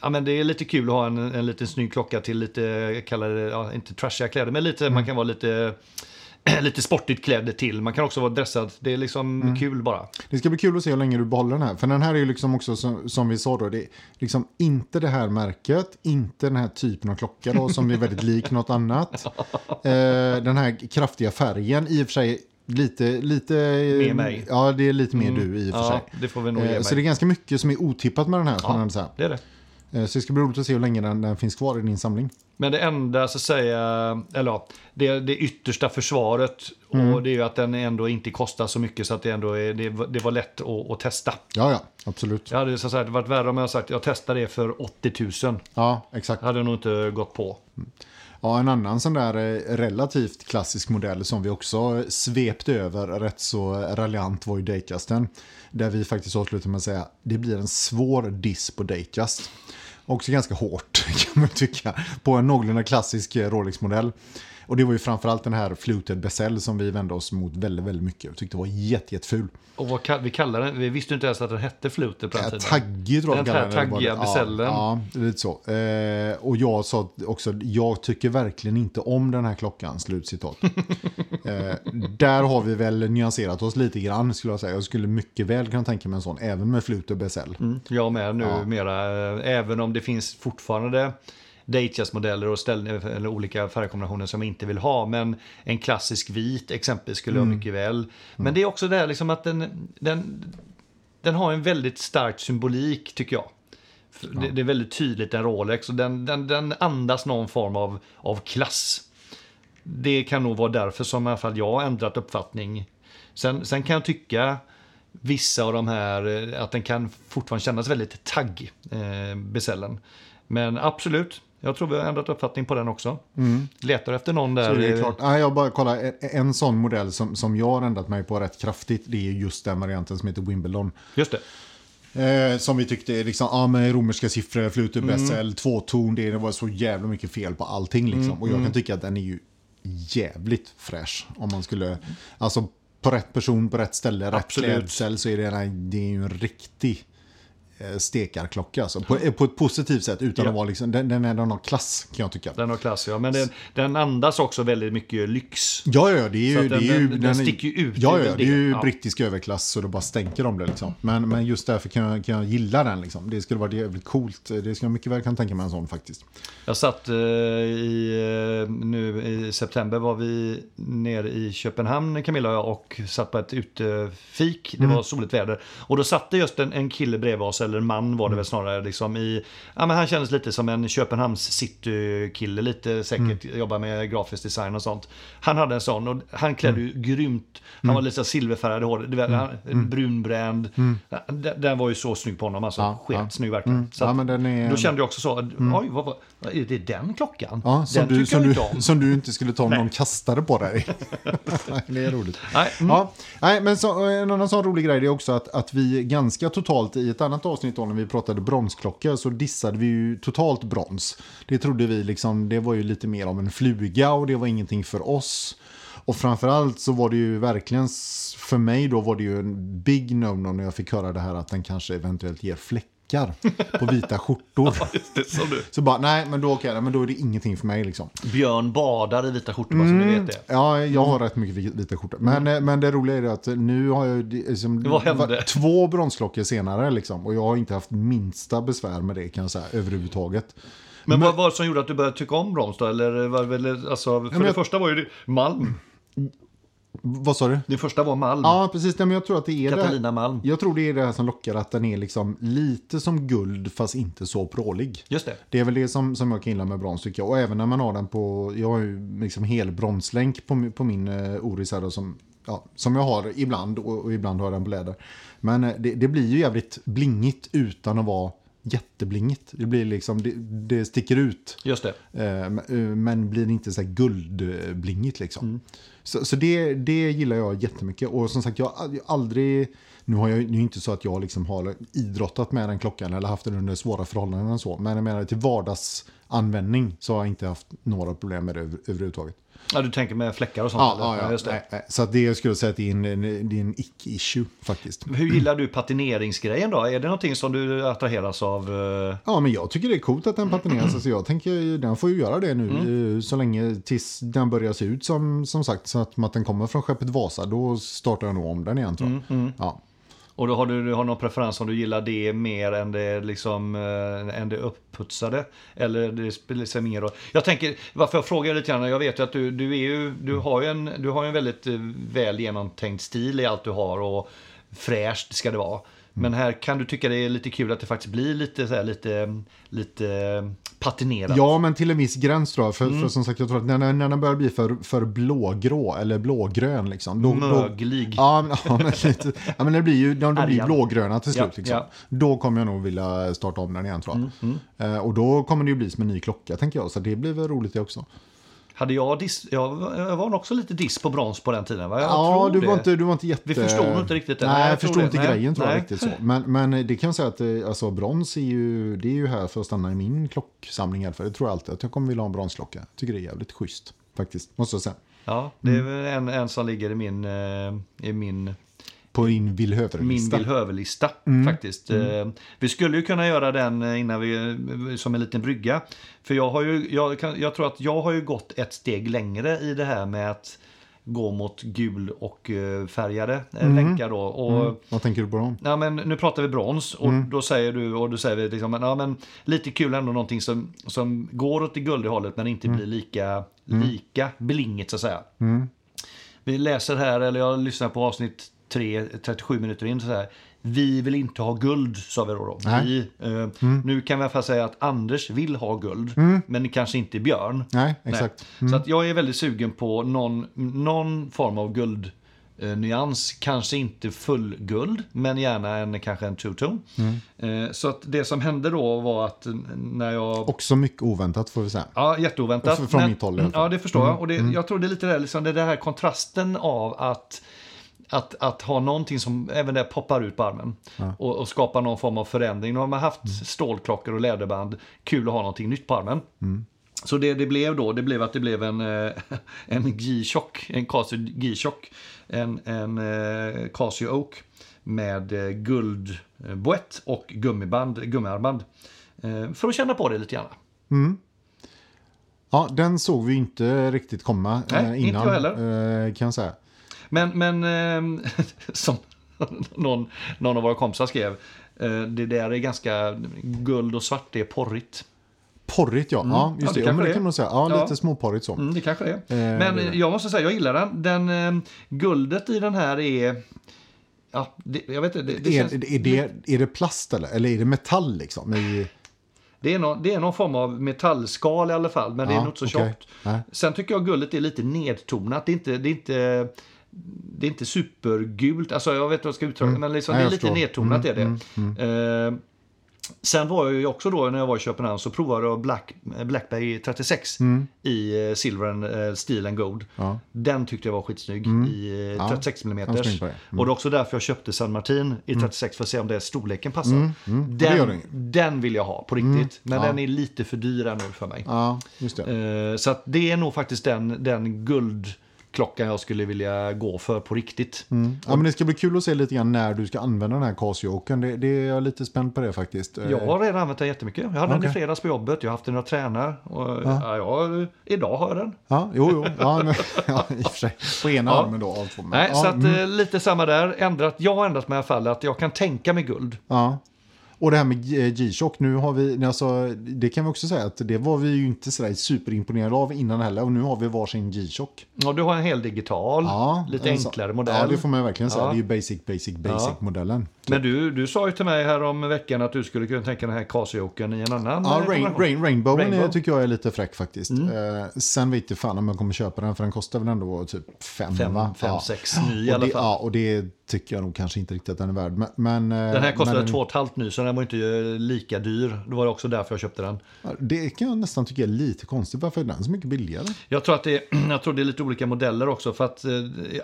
Speaker 2: ja men det är lite kul att ha en, en liten snygg klocka till lite, jag kallar det, ja inte trashiga kläder, men lite,
Speaker 1: Mm.
Speaker 2: man kan vara lite, lite sportigt klädd till. Man kan också vara dressad, det är liksom
Speaker 1: Mm.
Speaker 2: kul bara.
Speaker 1: Det ska bli kul att se hur länge du behåller den här. För den här är ju liksom också som, som vi sa då, det är liksom inte det här märket, inte den här typen av klocka då som är väldigt lik något annat. Eh, den här kraftiga färgen, i och för sig lite... lite
Speaker 2: Mer mig.
Speaker 1: Ja, det är lite mer du i och för
Speaker 2: Ja,
Speaker 1: sig.
Speaker 2: det får vi nog
Speaker 1: Eh, så det är ganska mycket som är otippat med den här. säga.
Speaker 2: Det är det.
Speaker 1: Eh, Så det ska bli roligt att se hur länge den, den finns kvar i din samling.
Speaker 2: Men det enda, så att säga, eller ja, det, det yttersta försvaret,
Speaker 1: Mm.
Speaker 2: och det är ju att den ändå inte kostar så mycket så att det ändå är, det, var- det var lätt att, att testa.
Speaker 1: Ja, ja, absolut.
Speaker 2: Jag hade så att säga, varit värre om jag sagt jag testar det för 80 000.
Speaker 1: Ja, exakt.
Speaker 2: Jag hade nog inte gått på.
Speaker 1: Ja, en annan sån där eh, relativt klassisk modell som vi också svepte över rätt så raljant var ju Datejusten. Där vi faktiskt avslutade med att säga det blir en svår diss på Datejust. Också ganska hårt kan man tycka på en någorlunda klassisk eh, Rolex-modell. Och det var ju framförallt den här Fluted Bezel som vi vände oss mot väldigt, väldigt mycket. Jag tyckte det var jätte, jätteful.
Speaker 2: Och vad vi kallar den, vi visste inte ens att den hette Fluter på den
Speaker 1: Ja,
Speaker 2: tiden.
Speaker 1: taggig tror jag
Speaker 2: Den
Speaker 1: de
Speaker 2: här taggiga
Speaker 1: Ja,
Speaker 2: besällen.
Speaker 1: Ja, är lite så. Eh, och jag sa också, jag tycker verkligen inte om den här klockan, slutcitat. eh, där har vi väl nyanserat oss lite grann skulle jag säga. Jag skulle mycket väl kunna tänka mig en sån, även med flut och bezel.
Speaker 2: Mm, jag med nu
Speaker 1: Ja.
Speaker 2: mera, eh, även om det finns fortfarande Datejust-modeller och ställ, eller olika färgkombinationer som jag inte vill ha. Men en klassisk vit exempelvis skulle
Speaker 1: Mm.
Speaker 2: jag mycket väl. Men det är också det här liksom att den, den, den har en väldigt stark symbolik tycker jag. För Det, det är väldigt tydligt en Rolex och den, den, den andas någon form av, av klass. Det kan nog vara därför som i alla fall jag har ändrat uppfattning. Sen, sen kan jag tycka vissa av de här, eh, att den kan fortfarande kännas väldigt tagg, eh, besällen. Men absolut, jag tror vi har ändrat uppfattning på den också. Letar efter någon där.
Speaker 1: Mm. Så det är klart. Nej, jag bara kollar, en, sån modell som, som jag har ändrat mig på rätt kraftigt, det är just den varianten som heter Wimbledon.
Speaker 2: Just det.
Speaker 1: Eh, som vi tyckte liksom, ja med romerska siffror, fluter,
Speaker 2: Mm.
Speaker 1: tvåton, det var så jävla mycket fel på allting liksom.
Speaker 2: Mm,
Speaker 1: Och jag kan tycka att den är ju jävligt fräsch. Om man skulle, alltså på rätt person, på rätt ställe, rätt
Speaker 2: Absolut.
Speaker 1: klädsel så är det, det är ju en riktig stekarklocka. Alltså. På, på ett positivt sätt, utan
Speaker 2: Ja.
Speaker 1: att vara liksom, den, den, är, den har klass kan jag tycka.
Speaker 2: Den har klass, ja. Men den, den andas också väldigt mycket lyx.
Speaker 1: Ja, ja, det är ju... Det
Speaker 2: den-
Speaker 1: är ju
Speaker 2: den- den sticker ju ut,
Speaker 1: Ja, ja, det är ju
Speaker 2: Ja.
Speaker 1: brittisk överklass så det bara stänker om det liksom. Men, men just därför kan jag, kan jag gilla den liksom. Det skulle vara jävligt coolt. Det ska jag mycket väl kunna tänka mig en sån faktiskt.
Speaker 2: Jag satt eh, i, eh, nu i september var vi nere i Köpenhamn, Camilla och jag, och satt på ett utefik. Det
Speaker 1: Mm.
Speaker 2: var soligt väder. Och då satt det just en, en kille bredvid oss, eller man var det väl snarare. Liksom i, ja, men han kändes lite som en Köpenhamns city-kille, lite säkert jobbar med grafisk design och sånt. Han hade en sån och han klädde ju grymt. Han var lite så silverfärgad hår, vet, han- brunbränd. Den, den var ju så snygg på honom, alltså.
Speaker 1: Ja, ja.
Speaker 2: Sketsnygg verkligen. Så
Speaker 1: Ja,
Speaker 2: att,
Speaker 1: men den är-
Speaker 2: Då kände jag också så, oj, vad, vad, är det den klockan?
Speaker 1: Ja, som,
Speaker 2: den
Speaker 1: du, som, du,
Speaker 2: inte om.
Speaker 1: som du inte skulle ta om någon kastade på dig. Det är roligt.
Speaker 2: Nej, mm.
Speaker 1: Ja, nej, men så, en annan sån rolig grej är också att, att vi ganska totalt i ett annat avsnitt då, när vi pratade bronsklocka så dissade vi ju totalt brons. Det trodde vi liksom, det var ju lite mer om en fluga och det var ingenting för oss. Och framförallt så var det ju verkligen, för mig då var det ju en big no-no när jag fick höra det här att den kanske eventuellt ger fläckar på vita skjortor.
Speaker 2: Just det, du.
Speaker 1: Så bara, nej men då, okej, men då är det ingenting för mig liksom.
Speaker 2: Björn badar i vita skjortor, bara så ni vet det.
Speaker 1: Ja, jag har rätt mycket vi- vita skjortor. Men, eh, men det roliga är att nu har jag liksom,
Speaker 2: Mm.
Speaker 1: Varit två bronsklockor senare liksom. Och jag har inte haft minsta besvär med det kan jag säga överhuvudtaget.
Speaker 2: Men vad var det som gjorde att du började tycka om brons då? Eller var väl, alltså, för
Speaker 1: men
Speaker 2: det
Speaker 1: jag-
Speaker 2: första var ju det, Malm.
Speaker 1: Vad sa du?
Speaker 2: Det första var Malm.
Speaker 1: Ja, precis. Nej, men jag tror att det är det.
Speaker 2: Catalina Malm.
Speaker 1: Jag tror det är det här som lockar att den är liksom lite som guld fast inte så prålig.
Speaker 2: Just det.
Speaker 1: Det är väl det som, som jag kan gilla med brons tycker jag. Och även när man har den på, jag har ju liksom hel bronslänk på, min- på min uh, Oris här då, som, ja, som jag har ibland och, och ibland har jag den på läder. Men eh, det, det blir ju jävligt blingigt utan att vara jätteblingigt. Det blir liksom, det, det sticker ut.
Speaker 2: Just det.
Speaker 1: Eh, men- eh, men blir inte så här guldblingigt liksom.
Speaker 2: Mm.
Speaker 1: Så, så det, det gillar jag jättemycket. Och som sagt, jag har ald- aldrig... Nu har jag nu inte så att jag liksom har idrottat med den klockan eller haft den under svåra förhållanden och så. Men jag menar till vardagsanvändning så har jag inte haft några problem med det över, överhuvudtaget.
Speaker 2: Ja, du tänker med fläckar och sånt?
Speaker 1: Ja,
Speaker 2: eller?
Speaker 1: ja, ja,
Speaker 2: just det.
Speaker 1: nej, nej. Så att det jag skulle säga att det är en, det är en icke-issue faktiskt.
Speaker 2: Hur gillar du patineringsgrejen då? Är det någonting som du attraheras av? eh?
Speaker 1: Ja, men jag tycker det är coolt att den patineras. Så jag tänker den får ju göra det nu eh, så länge tills den börjar se ut som, som sagt. Så att, att den kommer från skeppet Vasa, då startar jag nog om den igen tror jag. Ja.
Speaker 2: Och då har du, du har någon preferens om du gillar det mer än det, liksom, eh, än det uppputsade? Eller det spelar sig mer roll? Jag tänker, varför jag frågar lite grann, jag vet ju att du, du, är ju, du, har, ju en, du har en väldigt eh, väl genomtänkt stil i allt du har och fräscht ska det vara. Men här kan du tycka det är lite kul att det faktiskt blir lite, så här, lite, lite patinerat.
Speaker 1: ja, men till en viss gräns tror jag. För,
Speaker 2: Mm.
Speaker 1: för som sagt, jag tror att när, när när den börjar bli för, för blågrå eller blågrön liksom. Då, då,
Speaker 2: Möglig.
Speaker 1: Ja, men, ja, men, lite, ja, men det blir ju de, de blir blågröna till slut.
Speaker 2: Ja,
Speaker 1: liksom.
Speaker 2: ja.
Speaker 1: Då kommer jag nog vilja starta om den igen tror jag. Eh, och då kommer det ju bli som en ny klocka tänker jag. Så det blir väl roligt det också.
Speaker 2: Hade jag diss, jag, var- jag var också lite diss på brons på den tiden va? Jag
Speaker 1: ja, du
Speaker 2: det.
Speaker 1: var, inte, du var inte jätte...
Speaker 2: Vi förstod inte riktigt det.
Speaker 1: Nej,
Speaker 2: Nej, jag
Speaker 1: jag förstod
Speaker 2: det.
Speaker 1: inte
Speaker 2: Nej,
Speaker 1: grejen tror jag
Speaker 2: nej.
Speaker 1: riktigt så. Men, men det kan jag säga att eh, alltså, brons är ju, det är ju här för att stanna i min klocksamling i alla fall. Det tror jag alltid att jag kommer vilja ha en bronsklocka. Tycker det är jävligt schysst faktiskt, måste jag säga.
Speaker 2: Ja, det är
Speaker 1: Mm.
Speaker 2: en, en som ligger i min, eh, i min,
Speaker 1: På din
Speaker 2: min
Speaker 1: villhöverlista.
Speaker 2: villhöverlista
Speaker 1: Mm.
Speaker 2: faktiskt. Eh, Vi skulle ju kunna göra den eh, innan vi, eh, som en liten brygga. För jag har ju, jag, jag tror att jag har ju gått ett steg längre i det här med att gå mot gul och färgade eh, länkar då. Och,
Speaker 1: Mm. Vad tänker du på dem?
Speaker 2: Ja, men nu pratar vi brons och
Speaker 1: Mm.
Speaker 2: då säger du och då säger vi liksom, ja, men lite kul ändå någonting som, som går åt det guldiga hållet men inte blir lika, lika blingigt så att säga.
Speaker 1: Mm.
Speaker 2: Vi läser här, eller jag lyssnar på avsnitt 3, 37 minuter in så här. Vi vill inte ha guld, sa vi då. då. Vi, eh, Nu kan vi i alla fall säga att Anders vill ha guld, men kanske inte Björn.
Speaker 1: Nej, exakt.
Speaker 2: Nej. Så att jag är väldigt sugen på någon, någon form av guld eh, nyans. Kanske inte full guld, men gärna en, kanske en two-tone.
Speaker 1: Mm.
Speaker 2: Eh, så att det som hände då var att när jag...
Speaker 1: Också mycket oväntat får vi säga.
Speaker 2: Ja, jätteoväntat.
Speaker 1: Från mitt håll i alla fall. Mm.
Speaker 2: Ja, det förstår jag. Och det, jag tror det är lite det, här, liksom, det är den här kontrasten av att att, att ha någonting som även där poppar ut på armen och, och skapa någon form av förändring. Nu har man haft
Speaker 1: Mm.
Speaker 2: stålklockor och läderband, kul att ha någonting nytt på armen. Så det det blev då, det blev att det blev en, eh, en G-Shock, en Casio G-Shock, en, en eh, Casio Oak med eh, guldboett och gummiband, gummiarmband. För att känna på det lite grann.
Speaker 1: Ja, den såg vi inte riktigt komma
Speaker 2: Nej,
Speaker 1: eh,
Speaker 2: inte
Speaker 1: innan.
Speaker 2: jag heller.
Speaker 1: Kan jag säga.
Speaker 2: Men, men ehm, som någon, någon av våra kompisar skrev, eh, det där är ganska, guld och svart det är porrigt.
Speaker 1: Porrigt ja, ja just
Speaker 2: Ja, det
Speaker 1: det. Ja, men det
Speaker 2: det
Speaker 1: kan man säga. Ja,
Speaker 2: Ja.
Speaker 1: lite småporrigt så.
Speaker 2: Mm, det kanske det är.
Speaker 1: Eh,
Speaker 2: Men
Speaker 1: det det.
Speaker 2: jag måste säga, jag gillar den. den eh, guldet i den här är ja, det, jag vet inte. Det, det,
Speaker 1: är,
Speaker 2: känns,
Speaker 1: är, det, är det plast eller? Eller är det metall liksom? I,
Speaker 2: det, är någon, det är någon form av metallskal i alla fall, men det är
Speaker 1: Ja,
Speaker 2: nog inte så tjockt.
Speaker 1: Nej.
Speaker 2: Sen tycker jag guldet är lite nedtonat. Det är inte, det är inte, det är inte supergult. Alltså jag vet inte vad jag ska uttrycka men liksom,
Speaker 1: Mm. Nej,
Speaker 2: det är lite
Speaker 1: förstår. Mm,
Speaker 2: nedtonat är det. Eh, sen var jag ju också då när jag var i Köpenhamn så provade jag Black, Blackberry 36 i eh, Silver and eh, Steel and Gold.
Speaker 1: Mm. Ja.
Speaker 2: Den tyckte jag var skitsnygg i eh,
Speaker 1: Ja,
Speaker 2: 36 mm.
Speaker 1: jag var snygg på det. Mm.
Speaker 2: Och det är också därför jag köpte San Martin i 36 för att se om det storleken passar.
Speaker 1: Mm,
Speaker 2: Den, den vill jag ha på riktigt. Men
Speaker 1: ja.
Speaker 2: den är lite för dyr ännu för mig.
Speaker 1: ja, just det.
Speaker 2: Eh, Så det är nog faktiskt den, den guldklockan jag skulle vilja gå för på riktigt.
Speaker 1: Ja, men det ska bli kul att se lite grann när du ska använda den här Casio-åken. Det, det är jag lite spänd på det faktiskt.
Speaker 2: Jag har redan använt den jättemycket. Jag hade den
Speaker 1: Okej.
Speaker 2: i fredags på jobbet. Jag har haft den när jag tränar. Och, ja. jag, idag har jag den.
Speaker 1: Ja, jo, jo. Ja, men, ja, i och för sig. På ena
Speaker 2: Ja.
Speaker 1: armen då. Men,
Speaker 2: Nej,
Speaker 1: ja,
Speaker 2: så att,
Speaker 1: mm,
Speaker 2: eh, lite samma där. Ändrat, jag har ändrat mig i alla fall att jag kan tänka mig guld.
Speaker 1: ja. Och det här med G- G-Shock, nu har vi, alltså, det kan vi också säga att det var vi ju inte sådär superimponerade av innan heller. Och nu har vi varsin G-Shock.
Speaker 2: Och du har en hel digital,
Speaker 1: Ja,
Speaker 2: lite enklare modell.
Speaker 1: Ja, det får man verkligen säga.
Speaker 2: Ja.
Speaker 1: Det är ju basic, basic, basic-modellen.
Speaker 2: Men du, du sa ju till mig här om veckan att du skulle kunna tänka den här Casio-åken i en annan
Speaker 1: Ja,
Speaker 2: eh,
Speaker 1: Rain,
Speaker 2: kombination.
Speaker 1: Rain, Rainbowen
Speaker 2: Rainbow. Mm.
Speaker 1: är- tycker jag är lite fräck faktiskt. Eh, sen vet jag fan om jag kommer köpa den för den kostar väl ändå typ fem,
Speaker 2: Fem,
Speaker 1: va?
Speaker 2: fem,
Speaker 1: ja.
Speaker 2: sex ny i alla
Speaker 1: det,
Speaker 2: fall.
Speaker 1: Ja, och det tycker jag nog kanske inte riktigt att den är värd. Men, men, eh,
Speaker 2: Den här kostade
Speaker 1: men,
Speaker 2: två och ett halvt ny, så den var inte eh, lika dyr. Det var också därför jag köpte den.
Speaker 1: Ja, Det kan jag nästan tycka är lite konstigt. Varför är den så mycket billigare?
Speaker 2: Jag tror att det är, jag tror det är lite olika modeller också. För att eh,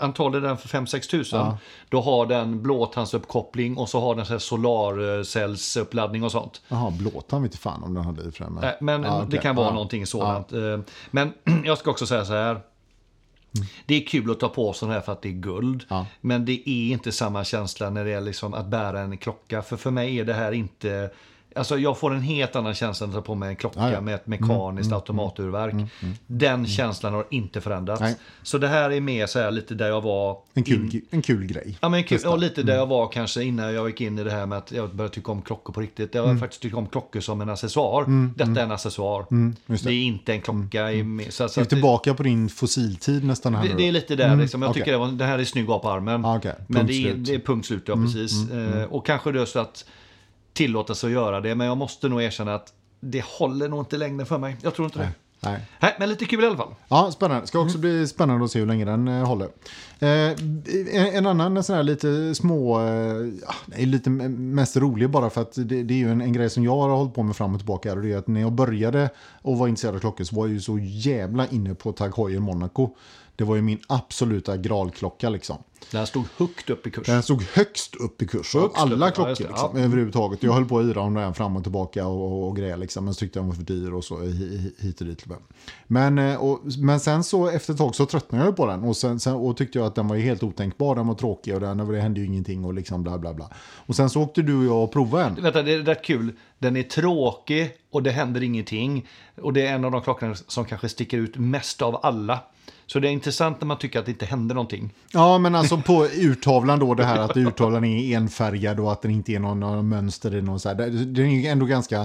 Speaker 2: antagligen den för 5-6 tusen.
Speaker 1: Ja.
Speaker 2: Då har den blåtandsuppkoppling och så har den så här solarcellsuppladdning och sånt.
Speaker 1: Jaha, blåtan vet inte fan om den hade i för den. Men,
Speaker 2: Men
Speaker 1: Ja,
Speaker 2: det kan vara
Speaker 1: Ja.
Speaker 2: någonting sådant. Eh, Men jag ska också säga så här. Det är kul att ta på sån här för att det är guld.
Speaker 1: Ja.
Speaker 2: Men det är inte samma känsla när det är liksom att bära en klocka. För för mig är det här inte... Alltså jag får en helt annan känsla än att ta på mig en klocka
Speaker 1: Ja, Mm, ja.
Speaker 2: med ett mekaniskt automaturverk. Den känslan har inte förändrats.
Speaker 1: Nej.
Speaker 2: Så det här är mer så här lite där jag var...
Speaker 1: En kul, en kul grej.
Speaker 2: Ja, men kul, och lite där jag var kanske innan jag gick in i det här med att jag började tycka om klockor på riktigt. Jag har faktiskt tyckt om klockor som en accessoar. Detta är en accessoar. det.
Speaker 1: det.
Speaker 2: är inte en klocka. i med- Så, så
Speaker 1: Är vi
Speaker 2: att
Speaker 1: tillbaka på din fossiltid nästan här
Speaker 2: det, det är lite där liksom. Jag
Speaker 1: okej.
Speaker 2: tycker det, var, det här är snygg på armen.
Speaker 1: Ja, okej.
Speaker 2: Men det är, det är punkt slut, ja precis. Eh, och kanske det är så att tillåta sig att göra det. Men jag måste nog erkänna att det håller nog inte längre för mig. Jag tror inte det.
Speaker 1: Nej.
Speaker 2: Nej, men lite kul i alla fall.
Speaker 1: Ja, spännande. Ska också bli spännande att se hur länge den eh, håller. Eh, en, annan sån här lite små, eh, lite mest rolig bara för att det, det är ju en, en grej som jag har hållit på med fram och tillbaka. Och det är att när jag började och var intresserad av klockor så var jag ju så jävla inne på Tag Heuer Monaco. Det var ju min absoluta gralklocka liksom.
Speaker 2: Den stod högt upp i kurs.
Speaker 1: Den stod högst upp i kurs.
Speaker 2: Högst upp,
Speaker 1: alla
Speaker 2: ja,
Speaker 1: klockor
Speaker 2: det,
Speaker 1: liksom,
Speaker 2: ja.
Speaker 1: överhuvudtaget. Jag höll på att yra om den fram och tillbaka och, och, och grejer. Liksom. Men så tyckte jag den var för dyr och så hi- hit och dit. Men, eh, och, men sen så efter ett tag så tröttnade jag på den. Och, sen, sen, och tyckte jag att den var helt otänkbar. Den var tråkig och den, det hände ju ingenting och liksom bla bla bla. Och sen så åkte du och jag och provade en.
Speaker 2: Vänta, det är rätt kul. Den är tråkig och det händer ingenting. Och det är en av de klockorna som kanske sticker ut mest av alla. Så det är intressant när man tycker att det inte händer någonting.
Speaker 1: Ja, men alltså på urtavlan då, det här att urtavlan är enfärgad och att den inte är någon, någon mönster i någon så här. Det- Den är ändå ganska,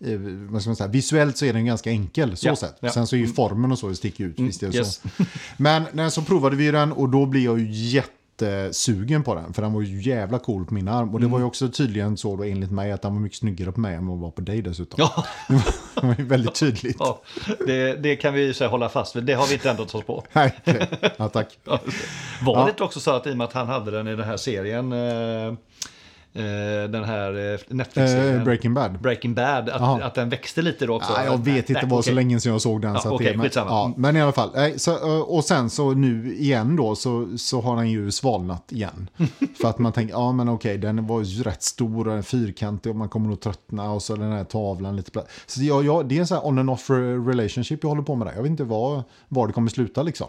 Speaker 1: eh, säga, visuellt så är den ganska enkel så
Speaker 2: Ja,
Speaker 1: sett.
Speaker 2: ja.
Speaker 1: Sen så är ju formen och så, det sticker ut. visst är det
Speaker 2: yes.
Speaker 1: så. Men när så provade vi den och då blev jag ju jättesugen på den. För den var ju jävla cool på min arm. Och det var ju också tydligen så då enligt mig att den var mycket snyggare på mig än vad den var på dig dessutom.
Speaker 2: Ja,
Speaker 1: Det var ju väldigt tydligt.
Speaker 2: ja det, det kan vi så hålla fast vid. Det har vi inte ändrat oss på.
Speaker 1: Nej, okej. ja, tack.
Speaker 2: Var
Speaker 1: Ja.
Speaker 2: det inte också så att i och med att han hade den i den här serien, eh, den här eh, Netflix-serien,
Speaker 1: Eh, Breaking Bad.
Speaker 2: Breaking Bad, att, att den växte lite då också?
Speaker 1: Ja, jag vet inte, det var så
Speaker 2: okej.
Speaker 1: länge sedan jag såg den.
Speaker 2: Ja,
Speaker 1: så
Speaker 2: okej,
Speaker 1: det, men, ja,
Speaker 2: Mm.
Speaker 1: men i alla fall, så, eh, och sen så nu igen då så, så har den ju svalnat igen. För att man tänker, ja men okej, den var ju rätt stor och fyrkantig och man kommer nog tröttna och så den här tavlan lite. Så jag, jag, det är en sån här on and off relationship jag håller på med där. Jag vet inte var, var det kommer sluta liksom.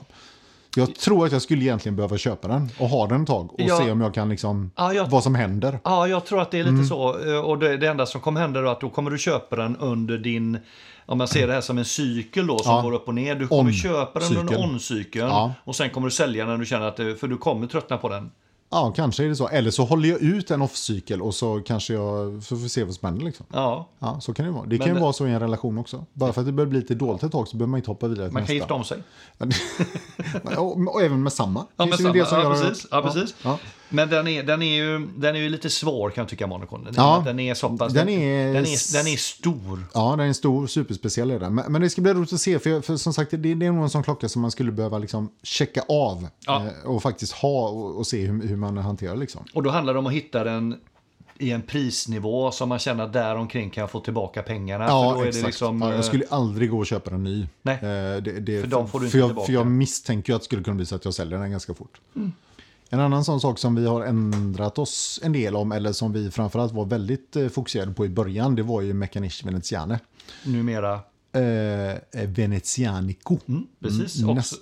Speaker 1: Jag tror att jag skulle egentligen behöva köpa den och ha den ett tag och
Speaker 2: Ja.
Speaker 1: se om jag kan liksom,
Speaker 2: Ja, jag-
Speaker 1: vad som händer.
Speaker 2: Ja, jag tror att det är lite
Speaker 1: Mm.
Speaker 2: så. Eh, Och det, det enda som kommer hända då är att då kommer du köpa den under din, om man ser det här som en cykel då som
Speaker 1: Ja.
Speaker 2: går upp och ner. Du kommer
Speaker 1: On-
Speaker 2: köpa den under en
Speaker 1: cykel.
Speaker 2: on-cykeln
Speaker 1: Ja.
Speaker 2: och sen kommer du sälja när du känner att, för du kommer tröttna på den.
Speaker 1: Ja, kanske är det så. Eller så håller jag ut en off-cykel och så kanske jag så får vi se vad som händer liksom.
Speaker 2: Ja,
Speaker 1: Ja, så kan det vara. Det kan
Speaker 2: Men-
Speaker 1: ju vara så i en relation också. Bara för att det börjar bli lite dåligt ett tag så behöver man inte hoppa vidare till
Speaker 2: man kan
Speaker 1: nästa.
Speaker 2: gifta om sig.
Speaker 1: och, och även med samma.
Speaker 2: Ja, med samma.
Speaker 1: som
Speaker 2: Ja,
Speaker 1: det.
Speaker 2: precis. Ja, precis.
Speaker 1: Ja.
Speaker 2: Men den är, den, är ju, den är ju lite svår kan jag tycka, Monocon. Den,
Speaker 1: Ja.
Speaker 2: den är så pass...
Speaker 1: Den är-
Speaker 2: den, är, den är stor.
Speaker 1: Ja, den är stor, superspeciell är den. Men, men det ska bli roligt att se, för, jag, för som sagt, det, det är nog en sån klocka som man skulle behöva liksom checka av
Speaker 2: Ja.
Speaker 1: eh, och faktiskt ha och, och se hur, hur man hanterar liksom.
Speaker 2: Och då handlar det om att hitta den i en prisnivå som man känner att där omkring kan jag få tillbaka pengarna.
Speaker 1: Ja,
Speaker 2: för då är
Speaker 1: exakt.
Speaker 2: det liksom,
Speaker 1: ja,
Speaker 2: eh,
Speaker 1: jag skulle aldrig gå och köpa en ny.
Speaker 2: Nej.
Speaker 1: Eh, det, det,
Speaker 2: För
Speaker 1: för,
Speaker 2: inte
Speaker 1: jag, för jag misstänker att det skulle kunna bli så att jag säljer den ganska fort.
Speaker 2: Mm.
Speaker 1: En annan sån sak som vi har ändrat oss en del om, eller som vi framförallt var väldigt eh, fokuserade på i början, det var ju Mechanisch Veneziane.
Speaker 2: numera...
Speaker 1: Eh, Venezianico.
Speaker 2: Precis.
Speaker 1: Mm,
Speaker 2: också.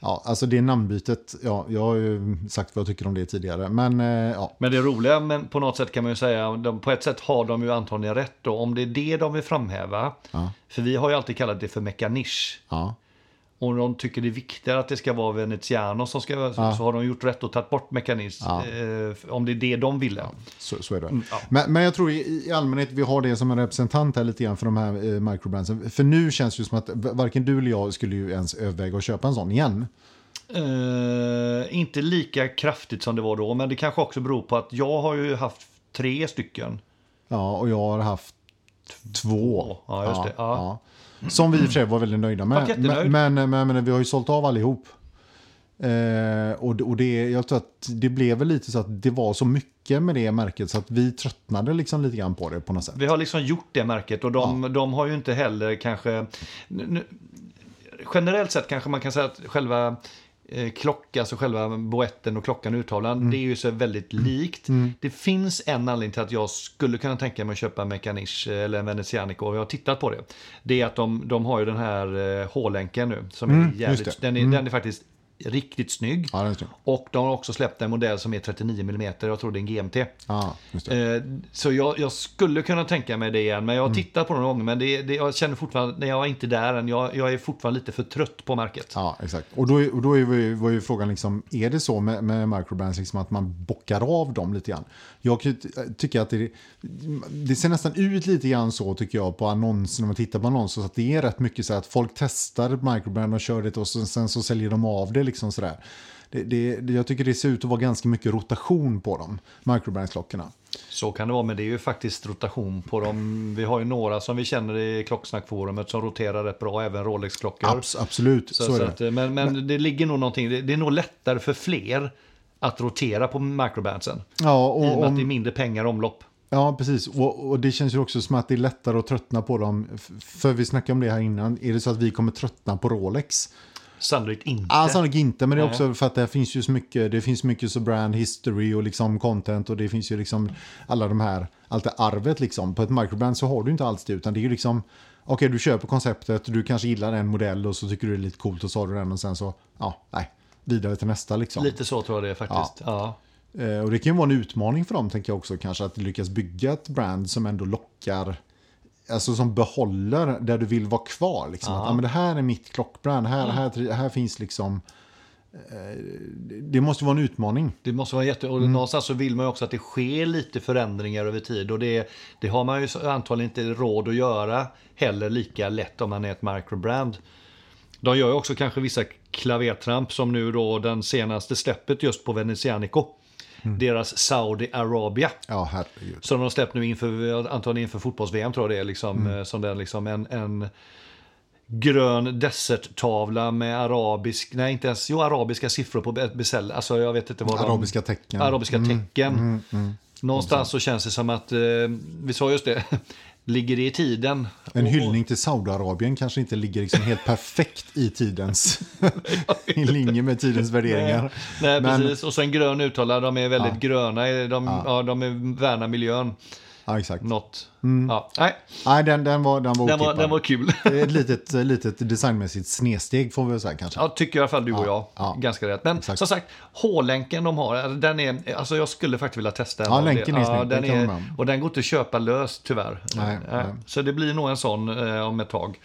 Speaker 1: Ja, alltså det namnbytet, ja, jag har ju sagt vad jag tycker om det tidigare. Men eh, ja,
Speaker 2: Men det roliga, men på något sätt kan man ju säga, de, på ett sätt har de ju antagligen rätt då. Om det är det de vill framhäva.
Speaker 1: Ja.
Speaker 2: För vi har ju alltid kallat det för mekanisch.
Speaker 1: ja,
Speaker 2: Och de tycker det är viktigare att det ska vara Veneziano som ska så har de gjort rätt och tagit bort mekanisch.
Speaker 1: Ja.
Speaker 2: Eh, om det är det de ville.
Speaker 1: så, så är det.
Speaker 2: Mm, ja.
Speaker 1: men, men jag tror i, i allmänhet vi har det som en representant här lite grann för de här eh, microbrandsen. För nu känns det ju som att varken du eller jag skulle ju ens överväga att köpa en sån igen.
Speaker 2: Eh, inte lika kraftigt som det var då, men det kanske också beror på att jag har ju haft tre stycken.
Speaker 1: Ja, och jag har haft två.
Speaker 2: Ja, just det. Ja.
Speaker 1: Ja. Som vi i och för sig var väldigt nöjda med. Men, men, men, men vi har ju sålt av allihop. Eh, och, och det, jag tror att det blev väl lite så att det var så mycket med det märket så att vi tröttnade liksom lite grann på det på något sätt.
Speaker 2: Vi har liksom gjort det märket och de, de har ju inte heller kanske... Nu, generellt sett kanske man kan säga att själva klocka, alltså själva boetten och klockan och urtavlan, det är ju så väldigt likt. Det finns en anledning till att jag skulle kunna tänka mig att köpa en Mechanisch eller en Venezianico och jag har tittat på det. Det är att de, de har ju den här eh, H-länken nu som är
Speaker 1: Mm,
Speaker 2: jävligt,
Speaker 1: just det.
Speaker 2: den, är, den är faktiskt riktigt snygg.
Speaker 1: Ja, det.
Speaker 2: Och de har också släppt en modell som är 39 mm, jag tror det är en GMT.
Speaker 1: Ja.
Speaker 2: Eh, Så jag, jag skulle kunna tänka mig det igen, men jag har tittat på det några gånger. Men det, det, jag känner fortfarande, nej, jag är inte där än. Jag, jag är fortfarande lite för trött på märket.
Speaker 1: Ja, exakt. Och då, och då är ju, var ju frågan, liksom, är det så med, med microbrands liksom, att man bockar av dem lite grann? Jag kan ju ty- tycka att det, det ser nästan ut lite grann så tycker jag på annonser, när man tittar på annonser, så att det är rätt mycket så att folk testar microbrand och kör det och så, sen så säljer de av det liksom sådär. Det, det, jag tycker det ser ut att vara ganska mycket rotation på dem, microbrandsklockorna.
Speaker 2: Så kan det vara, men det är ju faktiskt rotation på dem. Vi har ju några som vi känner i Klocksnackforumet som roterar rätt bra, även Rolex-klockor.
Speaker 1: Abs, absolut, så,
Speaker 2: Så,
Speaker 1: är
Speaker 2: så
Speaker 1: det.
Speaker 2: att, eh, men, men det ligger nog någonting, det, det är nog lättare för fler att rotera på microbandsen.
Speaker 1: Ja,
Speaker 2: I och
Speaker 1: och,
Speaker 2: med att
Speaker 1: om,
Speaker 2: det är mindre pengar omlopp.
Speaker 1: Ja, precis. Och, och det känns ju också som att det är lättare att tröttna på dem. För vi snackade om det här innan. Är det så att vi kommer tröttna på Rolex?
Speaker 2: Sannolikt inte.
Speaker 1: Ja, sannolikt inte. Men det är också för att det finns ju så mycket. Det finns mycket så brand history och liksom content. Och det finns ju liksom alla de här, allt det arvet liksom. På ett microbrand så har du inte alls det. Utan det är ju liksom, okej du köper konceptet. Du kanske gillar en modell och så tycker du det är lite coolt och så har du den och sen så, ja, nej. Vidare till nästa liksom.
Speaker 2: Lite så tror jag det är faktiskt. Ja.
Speaker 1: Eh, Och det kan ju vara en utmaning för dem, tänker jag också, kanske att lyckas bygga ett brand som ändå lockar, alltså som behåller där du vill vara kvar. Liksom. Att, ah, men det här är mitt klockbrand, här, här, här finns liksom, eh, det måste vara en utmaning.
Speaker 2: Det måste vara jätte... Och någonstans så vill man ju också att det sker lite förändringar över tid. Och det, det har man ju antagligen inte råd att göra heller lika lätt om man är ett microbrand. De gör ju också kanske vissa klavertramp som nu då den senaste släppet just på Venezianico. Deras Saudi Arabia.
Speaker 1: Ja, herregud.
Speaker 2: Som de släppt nu inför, antagligen inför fotbolls-VM tror jag det är. Liksom, eh, Som den liksom en, en grön deserttavla med arabisk, nej inte ens, jo arabiska siffror på be- beställ. Alltså jag vet inte vad de...
Speaker 1: Arabiska tecken.
Speaker 2: Arabiska tecken. Någonstans så känns det som att, eh, vi sa just det, ligger det i tiden?
Speaker 1: En hyllning till Saudiarabien kanske inte ligger liksom helt perfekt i tidens, i linje med tidens värderingar.
Speaker 2: Nej,
Speaker 1: Men-
Speaker 2: precis. Och så en grön uttalare, de är väldigt gröna, de, ja. de är värna miljön.
Speaker 1: Ja, exakt.
Speaker 2: Något. Ja, nej,
Speaker 1: Nej, den, den var, den var
Speaker 2: den var, den var kul.
Speaker 1: Ett litet, litet designmässigt snedsteg får vi väl säga kanske.
Speaker 2: Ja, tycker i alla fall du och jag.
Speaker 1: ja.
Speaker 2: Ganska rätt. Men
Speaker 1: Exakt.
Speaker 2: som sagt, H-länken de har, alltså, den är, alltså jag skulle faktiskt vilja testa en
Speaker 1: Ja, länken är snygg,
Speaker 2: den
Speaker 1: om.
Speaker 2: Och den går inte att köpa löst tyvärr.
Speaker 1: Nej, nej.
Speaker 2: Så det blir nog en sån eh, om ett tag.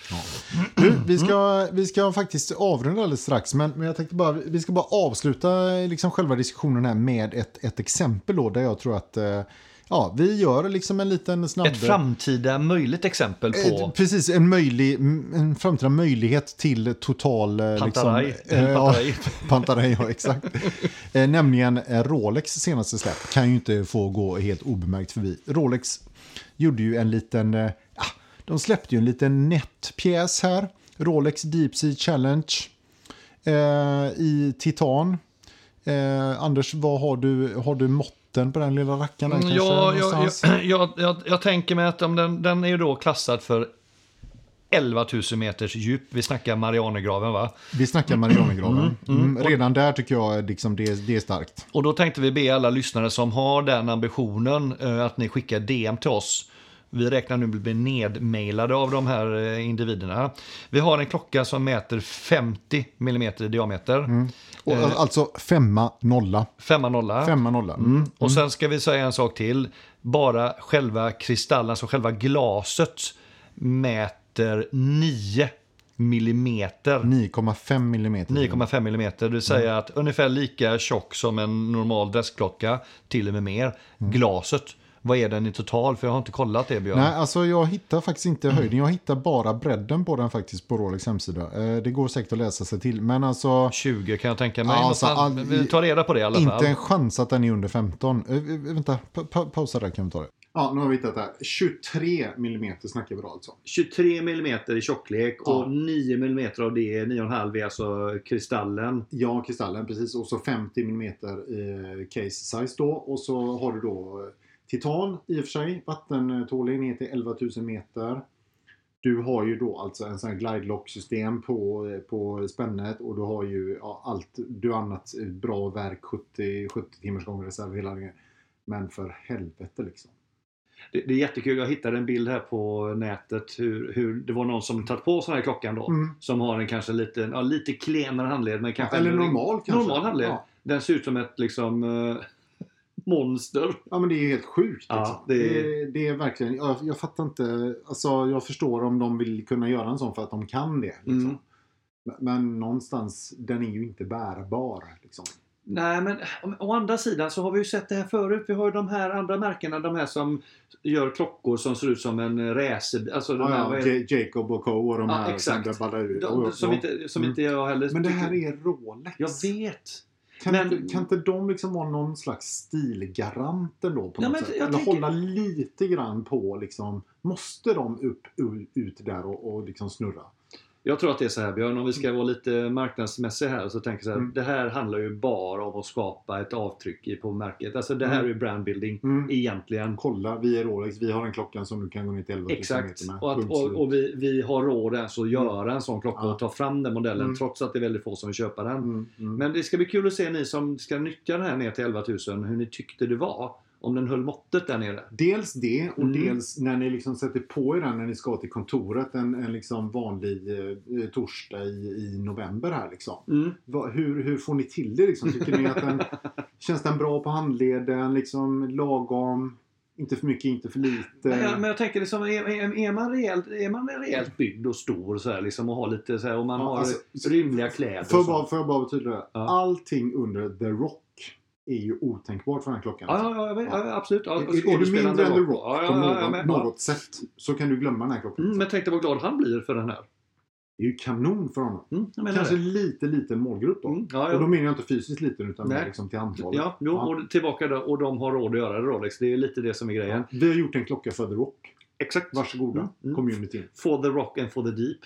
Speaker 1: Du, vi, ska, vi ska faktiskt avrunda alldeles strax, men, men jag tänkte bara, vi ska bara avsluta liksom själva diskussionen här med ett, ett exempel då, där jag tror att, eh, ja, vi gör liksom en liten snabb...
Speaker 2: Ett framtida möjligt exempel
Speaker 1: Eh,
Speaker 2: på
Speaker 1: Precis, en, möjlig, en framtida möjlighet till total... eh,
Speaker 2: Pantaraj.
Speaker 1: Liksom, eh, ja,
Speaker 2: Pantaraj.
Speaker 1: Pantaraj, ja exakt. eh, nämligen eh, Rolex senaste släpp kan ju inte få gå helt obemärkt förbi. Rolex gjorde ju en liten... Eh, de släppte ju en liten nätt-pjäs här. Rolex Deep Sea Challenge eh, i titan. Eh, Anders, vad har du, har du måtten på den lilla rackaren?
Speaker 2: Mm, Ja, jag, jag, jag, jag, tänker mig att om den, den är ju då klassad för 11 000 meters djup. Vi snackar Marianergraven va?
Speaker 1: Vi snackar Marianergraven. Mm, redan där tycker jag liksom det, det är starkt.
Speaker 2: Och då tänkte vi be alla lyssnare som har den ambitionen eh, att ni skickar DM till oss. Vi räknar nu bli nedmailade av de här eh, individerna. Vi har en klocka som mäter 50 mm i diameter.
Speaker 1: Och, Alltså femma, nolla.
Speaker 2: Femma nolla.
Speaker 1: Femma, nolla. Mm.
Speaker 2: Och sen ska vi säga en sak till. Bara själva kristallen, alltså själva glaset mäter 9 millimeter.
Speaker 1: 9,5 millimeter.
Speaker 2: 9,5 mm, det vill säga att ungefär lika tjock som en normal dressklocka, till och med mer. Glaset, vad är den i total? För jag har inte kollat det Björn.
Speaker 1: Nej, alltså jag hittar faktiskt inte höjden. Jag hittar bara bredden på den faktiskt på Rolex hemsida. Eh, det går säkert att läsa sig till. Men alltså,
Speaker 2: 20 kan jag tänka mig.
Speaker 1: Alltså, all-
Speaker 2: vi tar reda på det i alla fall.
Speaker 1: inte en chans att den är under 15. Eh, eh, vänta, pa pa pausa där kan vi ta det. Ja, nu har vi hittat det här. 23 millimeter snackar vi då alltså.
Speaker 2: 23 mm i tjocklek
Speaker 1: Ja.
Speaker 2: och 9 mm av det, 9,5 är alltså kristallen.
Speaker 1: Ja, kristallen precis. Och så 50 millimeter i case size då. Och så har du då eh, titan i och för sig. Vattentålig ner till 11 000 meter. Du har ju då alltså en sån här glide lock system på, på spännet och du har ju ja, allt, du har annat bra verk 70, 70 timmars gångreserv hela det. Men för helvete liksom.
Speaker 2: Det, det är jättekul, jag hittade en bild här på nätet hur, hur det var någon som tagit på sån här klockan då.
Speaker 1: Mm.
Speaker 2: Som har en kanske lite, ja, lite klenare handled. Men kanske
Speaker 1: Eller
Speaker 2: ändå-
Speaker 1: normal kanske.
Speaker 2: Normal handled.
Speaker 1: Ja.
Speaker 2: Den ser ut som ett liksom eh, monster.
Speaker 1: Ja men det är ju helt sjukt.
Speaker 2: Ja,
Speaker 1: liksom.
Speaker 2: det
Speaker 1: det, det är verkligen, jag, jag fattar inte, alltså jag förstår om de vill kunna göra en sån för att de kan det. Liksom.
Speaker 2: Mm.
Speaker 1: Men, men någonstans, den är ju inte bärbar. Liksom.
Speaker 2: Nej, men å, andra sidan så har vi ju sett det här förut. Vi har ju de här andra märkena, de här som gör klockor som ser ut som en racerbil. Alltså de
Speaker 1: Ja,
Speaker 2: här,
Speaker 1: ja,
Speaker 2: vad är det?
Speaker 1: J- Jacob och Co och de
Speaker 2: Ja,
Speaker 1: här
Speaker 2: exakt.
Speaker 1: som ballar ur.
Speaker 2: de, som inte, som
Speaker 1: Mm.
Speaker 2: inte jag heller
Speaker 1: Men det här är Rolex.
Speaker 2: Jag vet.
Speaker 1: Kan,
Speaker 2: men-
Speaker 1: inte, kan inte de liksom vara någon slags stilgarant ändå på
Speaker 2: Ja,
Speaker 1: något sätt? Eller
Speaker 2: tänker-
Speaker 1: hålla lite grann på liksom, måste de upp, ut där och, och liksom snurra?
Speaker 2: Jag tror att det är så här Björn, om vi ska vara lite marknadsmässiga här så tänker jag så här.
Speaker 1: Mm.
Speaker 2: Det här handlar ju bara om att skapa ett avtryck på märket. Alltså det här
Speaker 1: Mm.
Speaker 2: är brandbuilding
Speaker 1: Mm.
Speaker 2: egentligen.
Speaker 1: Kolla, vi är Rolex, vi har en klockan som du kan gå ner till 11 000
Speaker 2: Exakt.
Speaker 1: med.
Speaker 2: Och, att, och, och vi, vi har råd ens att göra en sån klocka
Speaker 1: Ja.
Speaker 2: och ta fram den modellen
Speaker 1: Mm.
Speaker 2: trots att det är väldigt få som vill köpa den.
Speaker 1: Mm, mm.
Speaker 2: Men det ska bli kul att se ni som ska nyttja den här ner till 11 000 hur ni tyckte det var. Om den höll måttet där nere.
Speaker 1: Dels det och
Speaker 2: Mm.
Speaker 1: dels när ni liksom sätter på er den när ni ska till kontoret en, en liksom vanlig eh, torsdag i, i november här liksom.
Speaker 2: Mm.
Speaker 1: Va, hur, hur får ni till det liksom? Tycker ni att den, känns den bra på handleden? Liksom lagom? Inte för mycket, inte för lite?
Speaker 2: Men, jag, men jag tänker liksom, är, är, är, man rejält, är man rejält byggd och stor så här, liksom, och har lite så här, och man
Speaker 1: Ja,
Speaker 2: har
Speaker 1: alltså,
Speaker 2: rymliga kläder.
Speaker 1: Får
Speaker 2: och
Speaker 1: jag bara, bara vara tydlig?
Speaker 2: Ja.
Speaker 1: Allting under The Rock är ju otänkbart för den här klockan.
Speaker 2: Ja, ja, ja, ja, absolut. Ja,
Speaker 1: Är, är du mindre än The. Rock
Speaker 2: ja, ja,
Speaker 1: på
Speaker 2: ja,
Speaker 1: något,
Speaker 2: ja, men,
Speaker 1: något
Speaker 2: ja.
Speaker 1: sätt så kan du glömma den här klockan.
Speaker 2: Mm, men tänk dig vad glad han blir för den här.
Speaker 1: Det är ju kanon för honom.
Speaker 2: Mm,
Speaker 1: Kanske
Speaker 2: det.
Speaker 1: lite liten målgrupp då.
Speaker 2: Mm, ja,
Speaker 1: Och då
Speaker 2: ja.
Speaker 1: menar jag inte fysiskt liten utan mer liksom till antalet.
Speaker 2: Ja, jo,
Speaker 1: Ja.
Speaker 2: och tillbaka där, och de har råd att göra det Rolex. Det är lite det som är grejen.
Speaker 1: Vi har gjort en klocka för The Rock.
Speaker 2: Exakt.
Speaker 1: Varsågoda,
Speaker 2: Mm, mm.
Speaker 1: communityn.
Speaker 2: For the rock and for the deep.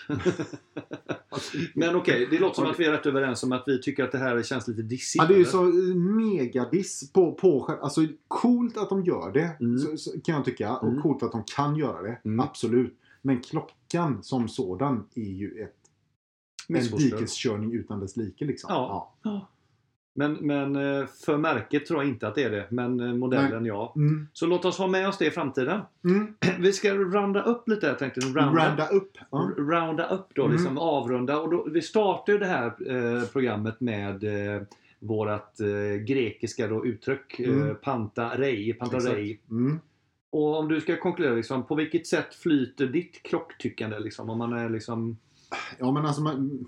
Speaker 2: Men okej, det låter som att vi är rätt överens om att vi tycker att det här känns lite dissigt.
Speaker 1: Ja, det är ju så megadiss på, på Alltså coolt att de gör det,
Speaker 2: Mm.
Speaker 1: så, så, kan jag tycka.
Speaker 2: Mm.
Speaker 1: Och coolt att de kan göra det.
Speaker 2: Mm.
Speaker 1: Absolut. Men klockan som sådan är ju ett, en dikeskörning utan dess like. Liksom.
Speaker 2: Ja. Ja. Men, men eh, för märket tror jag inte att det är det. Men eh, modellen ja.
Speaker 1: Mm.
Speaker 2: Så låt oss ha med oss det i framtiden.
Speaker 1: Mm.
Speaker 2: Vi ska rounda upp lite här tänkte. Rounda,
Speaker 1: Rounda upp. Ja.
Speaker 2: Rounda upp då,
Speaker 1: Mm.
Speaker 2: liksom avrunda. Och då, vi startar ju det här eh, programmet med eh, vårat eh, grekiska då, uttryck. Eh,
Speaker 1: Mm.
Speaker 2: panta rei, panta rei.
Speaker 1: Mm.
Speaker 2: Och om du ska konkludera, liksom, på vilket sätt flyter ditt klocktyckande? Liksom, om man är liksom...
Speaker 1: Ja, men alltså man,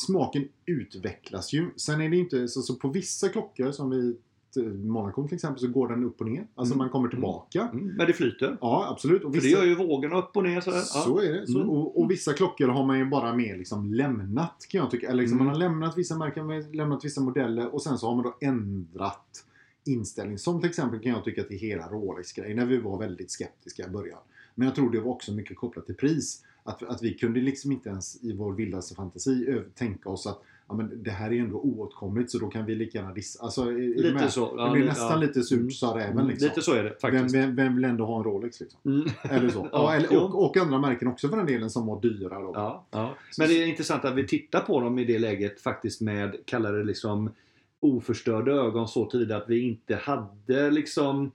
Speaker 1: smaken utvecklas ju. Sen är det inte så, så på vissa klockor som vi eh, Monaco till exempel så går den upp och ner. Alltså
Speaker 2: Mm.
Speaker 1: man kommer tillbaka.
Speaker 2: Mm, men det flyter.
Speaker 1: Ja, absolut. Och
Speaker 2: För det gör ju vågorna upp och ner sådär. Ja.
Speaker 1: Så är det. Så,
Speaker 2: Mm.
Speaker 1: och, och vissa klockor har man ju bara mer liksom lämnat kan jag tycka. Eller liksom
Speaker 2: Mm.
Speaker 1: man har lämnat vissa märken, man har lämnat vissa modeller och sen så har man då ändrat inställning. Som till exempel kan jag tycka till hela Rolex-grejen när vi var väldigt skeptiska i början. Men jag tror det var också mycket kopplat till pris. Att, att vi kunde liksom inte ens i vår vildaste fantasi tänka oss att ja, men det här är ju ändå oåtkomligt så då kan vi lika gärna dissa. Alltså,
Speaker 2: Lite så. Ja,
Speaker 1: det blir nästan
Speaker 2: ja.
Speaker 1: lite surt
Speaker 2: Mm.
Speaker 1: sa räven
Speaker 2: Mm,
Speaker 1: liksom.
Speaker 2: Lite så är det
Speaker 1: Vem,
Speaker 2: faktiskt.
Speaker 1: vem, vem vill ändå ha en Rolex liksom?
Speaker 2: Mm.
Speaker 1: Eller så.
Speaker 2: Ja,
Speaker 1: eller, och, och andra märken också för den delen som var dyra. Då.
Speaker 2: Ja, ja. Men det är intressant att vi tittar på dem i det läget faktiskt med, kallar det liksom oförstörda ögon så tillvida att vi inte hade liksom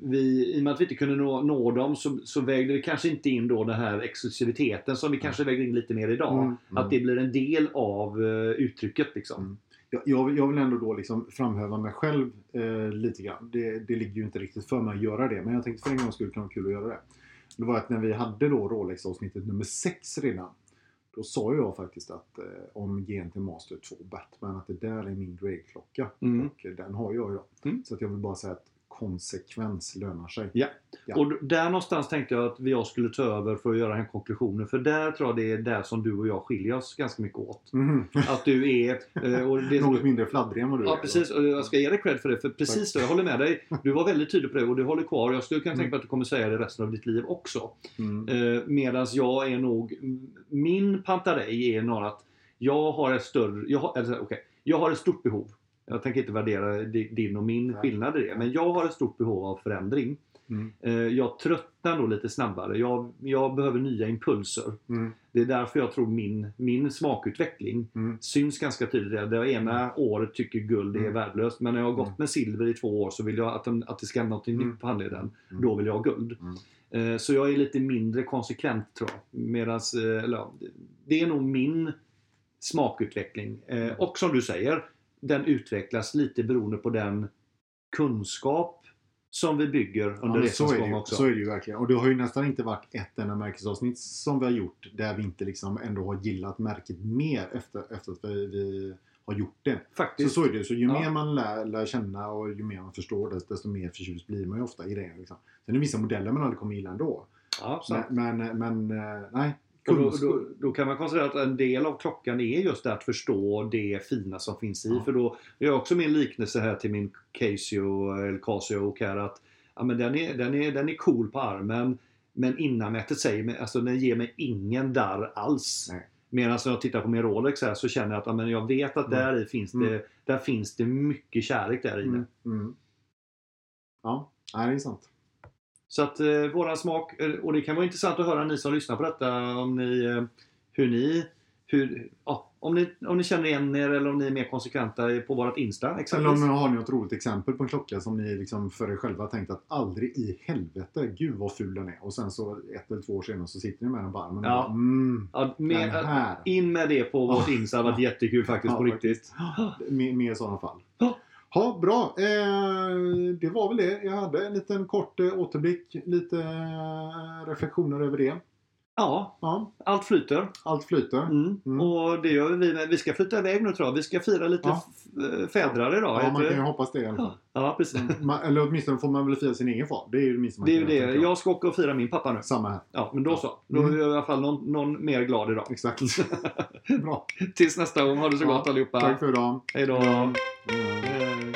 Speaker 2: vi, I och med att vi inte kunde nå, nå dem så, så vägde det kanske inte in då den här exklusiviteten som vi kanske väger in lite mer idag.
Speaker 1: Mm, mm.
Speaker 2: Att det blir en del av eh, uttrycket liksom.
Speaker 1: Mm. Jag, jag, vill- jag vill ändå då liksom framhäva mig själv eh, lite grann. Det, det ligger ju inte riktigt för mig att göra det. Men jag tänkte för en gång skulle det vara kul att göra det. Det var att när vi hade då Rolex-avsnittet nummer 6 redan. Då sa jag faktiskt att eh, om GNT Master 2 Batman att det där är min Grey-klocka.
Speaker 2: Mm.
Speaker 1: Och eh, den har jag då.
Speaker 2: Mm.
Speaker 1: Så att jag vill bara säga att konsekvens lönar sig.
Speaker 2: Ja.
Speaker 1: Ja.
Speaker 2: Och där någonstans tänkte jag att jag skulle ta över för att göra en konklusion. För där tror jag det är där som du och jag skiljer oss ganska mycket åt.
Speaker 1: Mhm.
Speaker 2: Att du är... eh, Och det
Speaker 1: Något mindre fladdrig än vad du
Speaker 2: Ja
Speaker 1: är.
Speaker 2: precis, och jag ska ge dig cred för det. För precis då, jag håller med dig. Du var väldigt tydlig på det och du håller kvar. Jag skulle kunna tänka mig att du kommer säga det resten av ditt liv också.
Speaker 1: Mm.
Speaker 2: Eh, Medan jag är nog... Min pantarej är nog att jag har ett större... Jag har, eller, okej, jag har ett stort behov. Jag tänker inte värdera di- din och min skillnad i det. Men jag har ett stort behov av förändring.
Speaker 1: Mm.
Speaker 2: Eh, Jag tröttnar nog lite snabbare. Jag, jag behöver nya impulser.
Speaker 1: Mm.
Speaker 2: Det är därför jag tror min, min smakutveckling
Speaker 1: Mm.
Speaker 2: syns ganska tydligt. Det ena året tycker guld är
Speaker 1: Mm.
Speaker 2: värdelöst. Men när jag har gått
Speaker 1: Mm.
Speaker 2: med silver i två år så vill jag att, den, att det ska hända något
Speaker 1: Mm.
Speaker 2: nytt på handleden.
Speaker 1: Mm.
Speaker 2: Då vill jag ha guld.
Speaker 1: Mm.
Speaker 2: Eh, Så jag är lite mindre konsekvent tror jag. Medans, eh, eller, det är nog min smakutveckling. Och som du säger, den utvecklas lite beroende på den kunskap som vi bygger
Speaker 1: Ja,
Speaker 2: under
Speaker 1: så,
Speaker 2: resans
Speaker 1: är det
Speaker 2: gång också.
Speaker 1: så är det ju verkligen. Och det har ju nästan inte varit ett enda märkesavsnitt som vi har gjort där vi inte liksom ändå har gillat märket mer efter, efter att vi, vi har gjort det. Så,
Speaker 2: Faktiskt.
Speaker 1: så är det ju. Så ju
Speaker 2: Ja.
Speaker 1: mer man lär, lär känna och ju mer man förstår desto, desto mer förtjust blir man ju ofta i det. Liksom. Sen är det vissa modeller man aldrig kommer gilla ändå.
Speaker 2: Ja.
Speaker 1: Men, men, men eh, nej.
Speaker 2: Då, då, då kan man konstatera att en del av klockan är just det att förstå det fina som finns i.
Speaker 1: Ja.
Speaker 2: För då jag har också min liknelse här till min Casio, eller Casio här att ja, men den, är, den, är, den är cool på armen men innanmätet säger mig, alltså den ger mig ingen darr alls.
Speaker 1: Nej.
Speaker 2: Medan när jag tittar på min Rolex här så känner jag att ja, men jag vet att
Speaker 1: Mm.
Speaker 2: där i finns det,
Speaker 1: Mm.
Speaker 2: där finns det mycket kärlek där inne.
Speaker 1: Mm, mm. Ja, det är sant.
Speaker 2: Så att eh, våran smak, eh, och det kan vara intressant att höra ni som lyssnar på detta om ni, eh, hur ni, hur, ja, om ni, om ni känner igen er eller om ni är mer konsekventa på vårat Insta
Speaker 1: Eller om har ni något roligt exempel på en klocka som ni liksom för er själva tänkt att aldrig i helvete, gud vad ful den är. Och sen så ett eller två år senare så sitter ni med den armen och
Speaker 2: Ja.
Speaker 1: bara, mm,
Speaker 2: Ja, med,
Speaker 1: den här.
Speaker 2: in med det på vårt. Insta, det har varit jättekul faktiskt
Speaker 1: Ja,
Speaker 2: på riktigt.
Speaker 1: Mer, mer sådana fall.
Speaker 2: Ja.
Speaker 1: Bra. Eh, det var väl det. Jag hade en liten kort eh, återblick, lite eh, reflektioner över det.
Speaker 2: Ja,
Speaker 1: Ja,
Speaker 2: allt flyter.
Speaker 1: allt flyter.
Speaker 2: Mm.
Speaker 1: Mm.
Speaker 2: Och det gör vi med. Vi ska flytta iväg nu tror jag. Vi ska fira lite
Speaker 1: Ja.
Speaker 2: eh, fädrar idag.
Speaker 1: Ja, man kan ju hoppas det i alla fall.
Speaker 2: ja, precis.
Speaker 1: Mm, man, eller åtminstone får man väl fira sin egen far. Det är ju det minsta man
Speaker 2: Det är
Speaker 1: kan
Speaker 2: det. jag. Ska åka och fira min pappa nu.
Speaker 1: Samma här.
Speaker 2: Ja, men då så. Då
Speaker 1: Mm.
Speaker 2: är jag i alla fall någon, någon mer glad idag.
Speaker 1: Exakt. Bra.
Speaker 2: Tills nästa gång. Ha det så
Speaker 1: Ja,
Speaker 2: gott allihopa.
Speaker 1: Tack för idag.
Speaker 2: Hej då.
Speaker 1: Mm.
Speaker 2: Hej.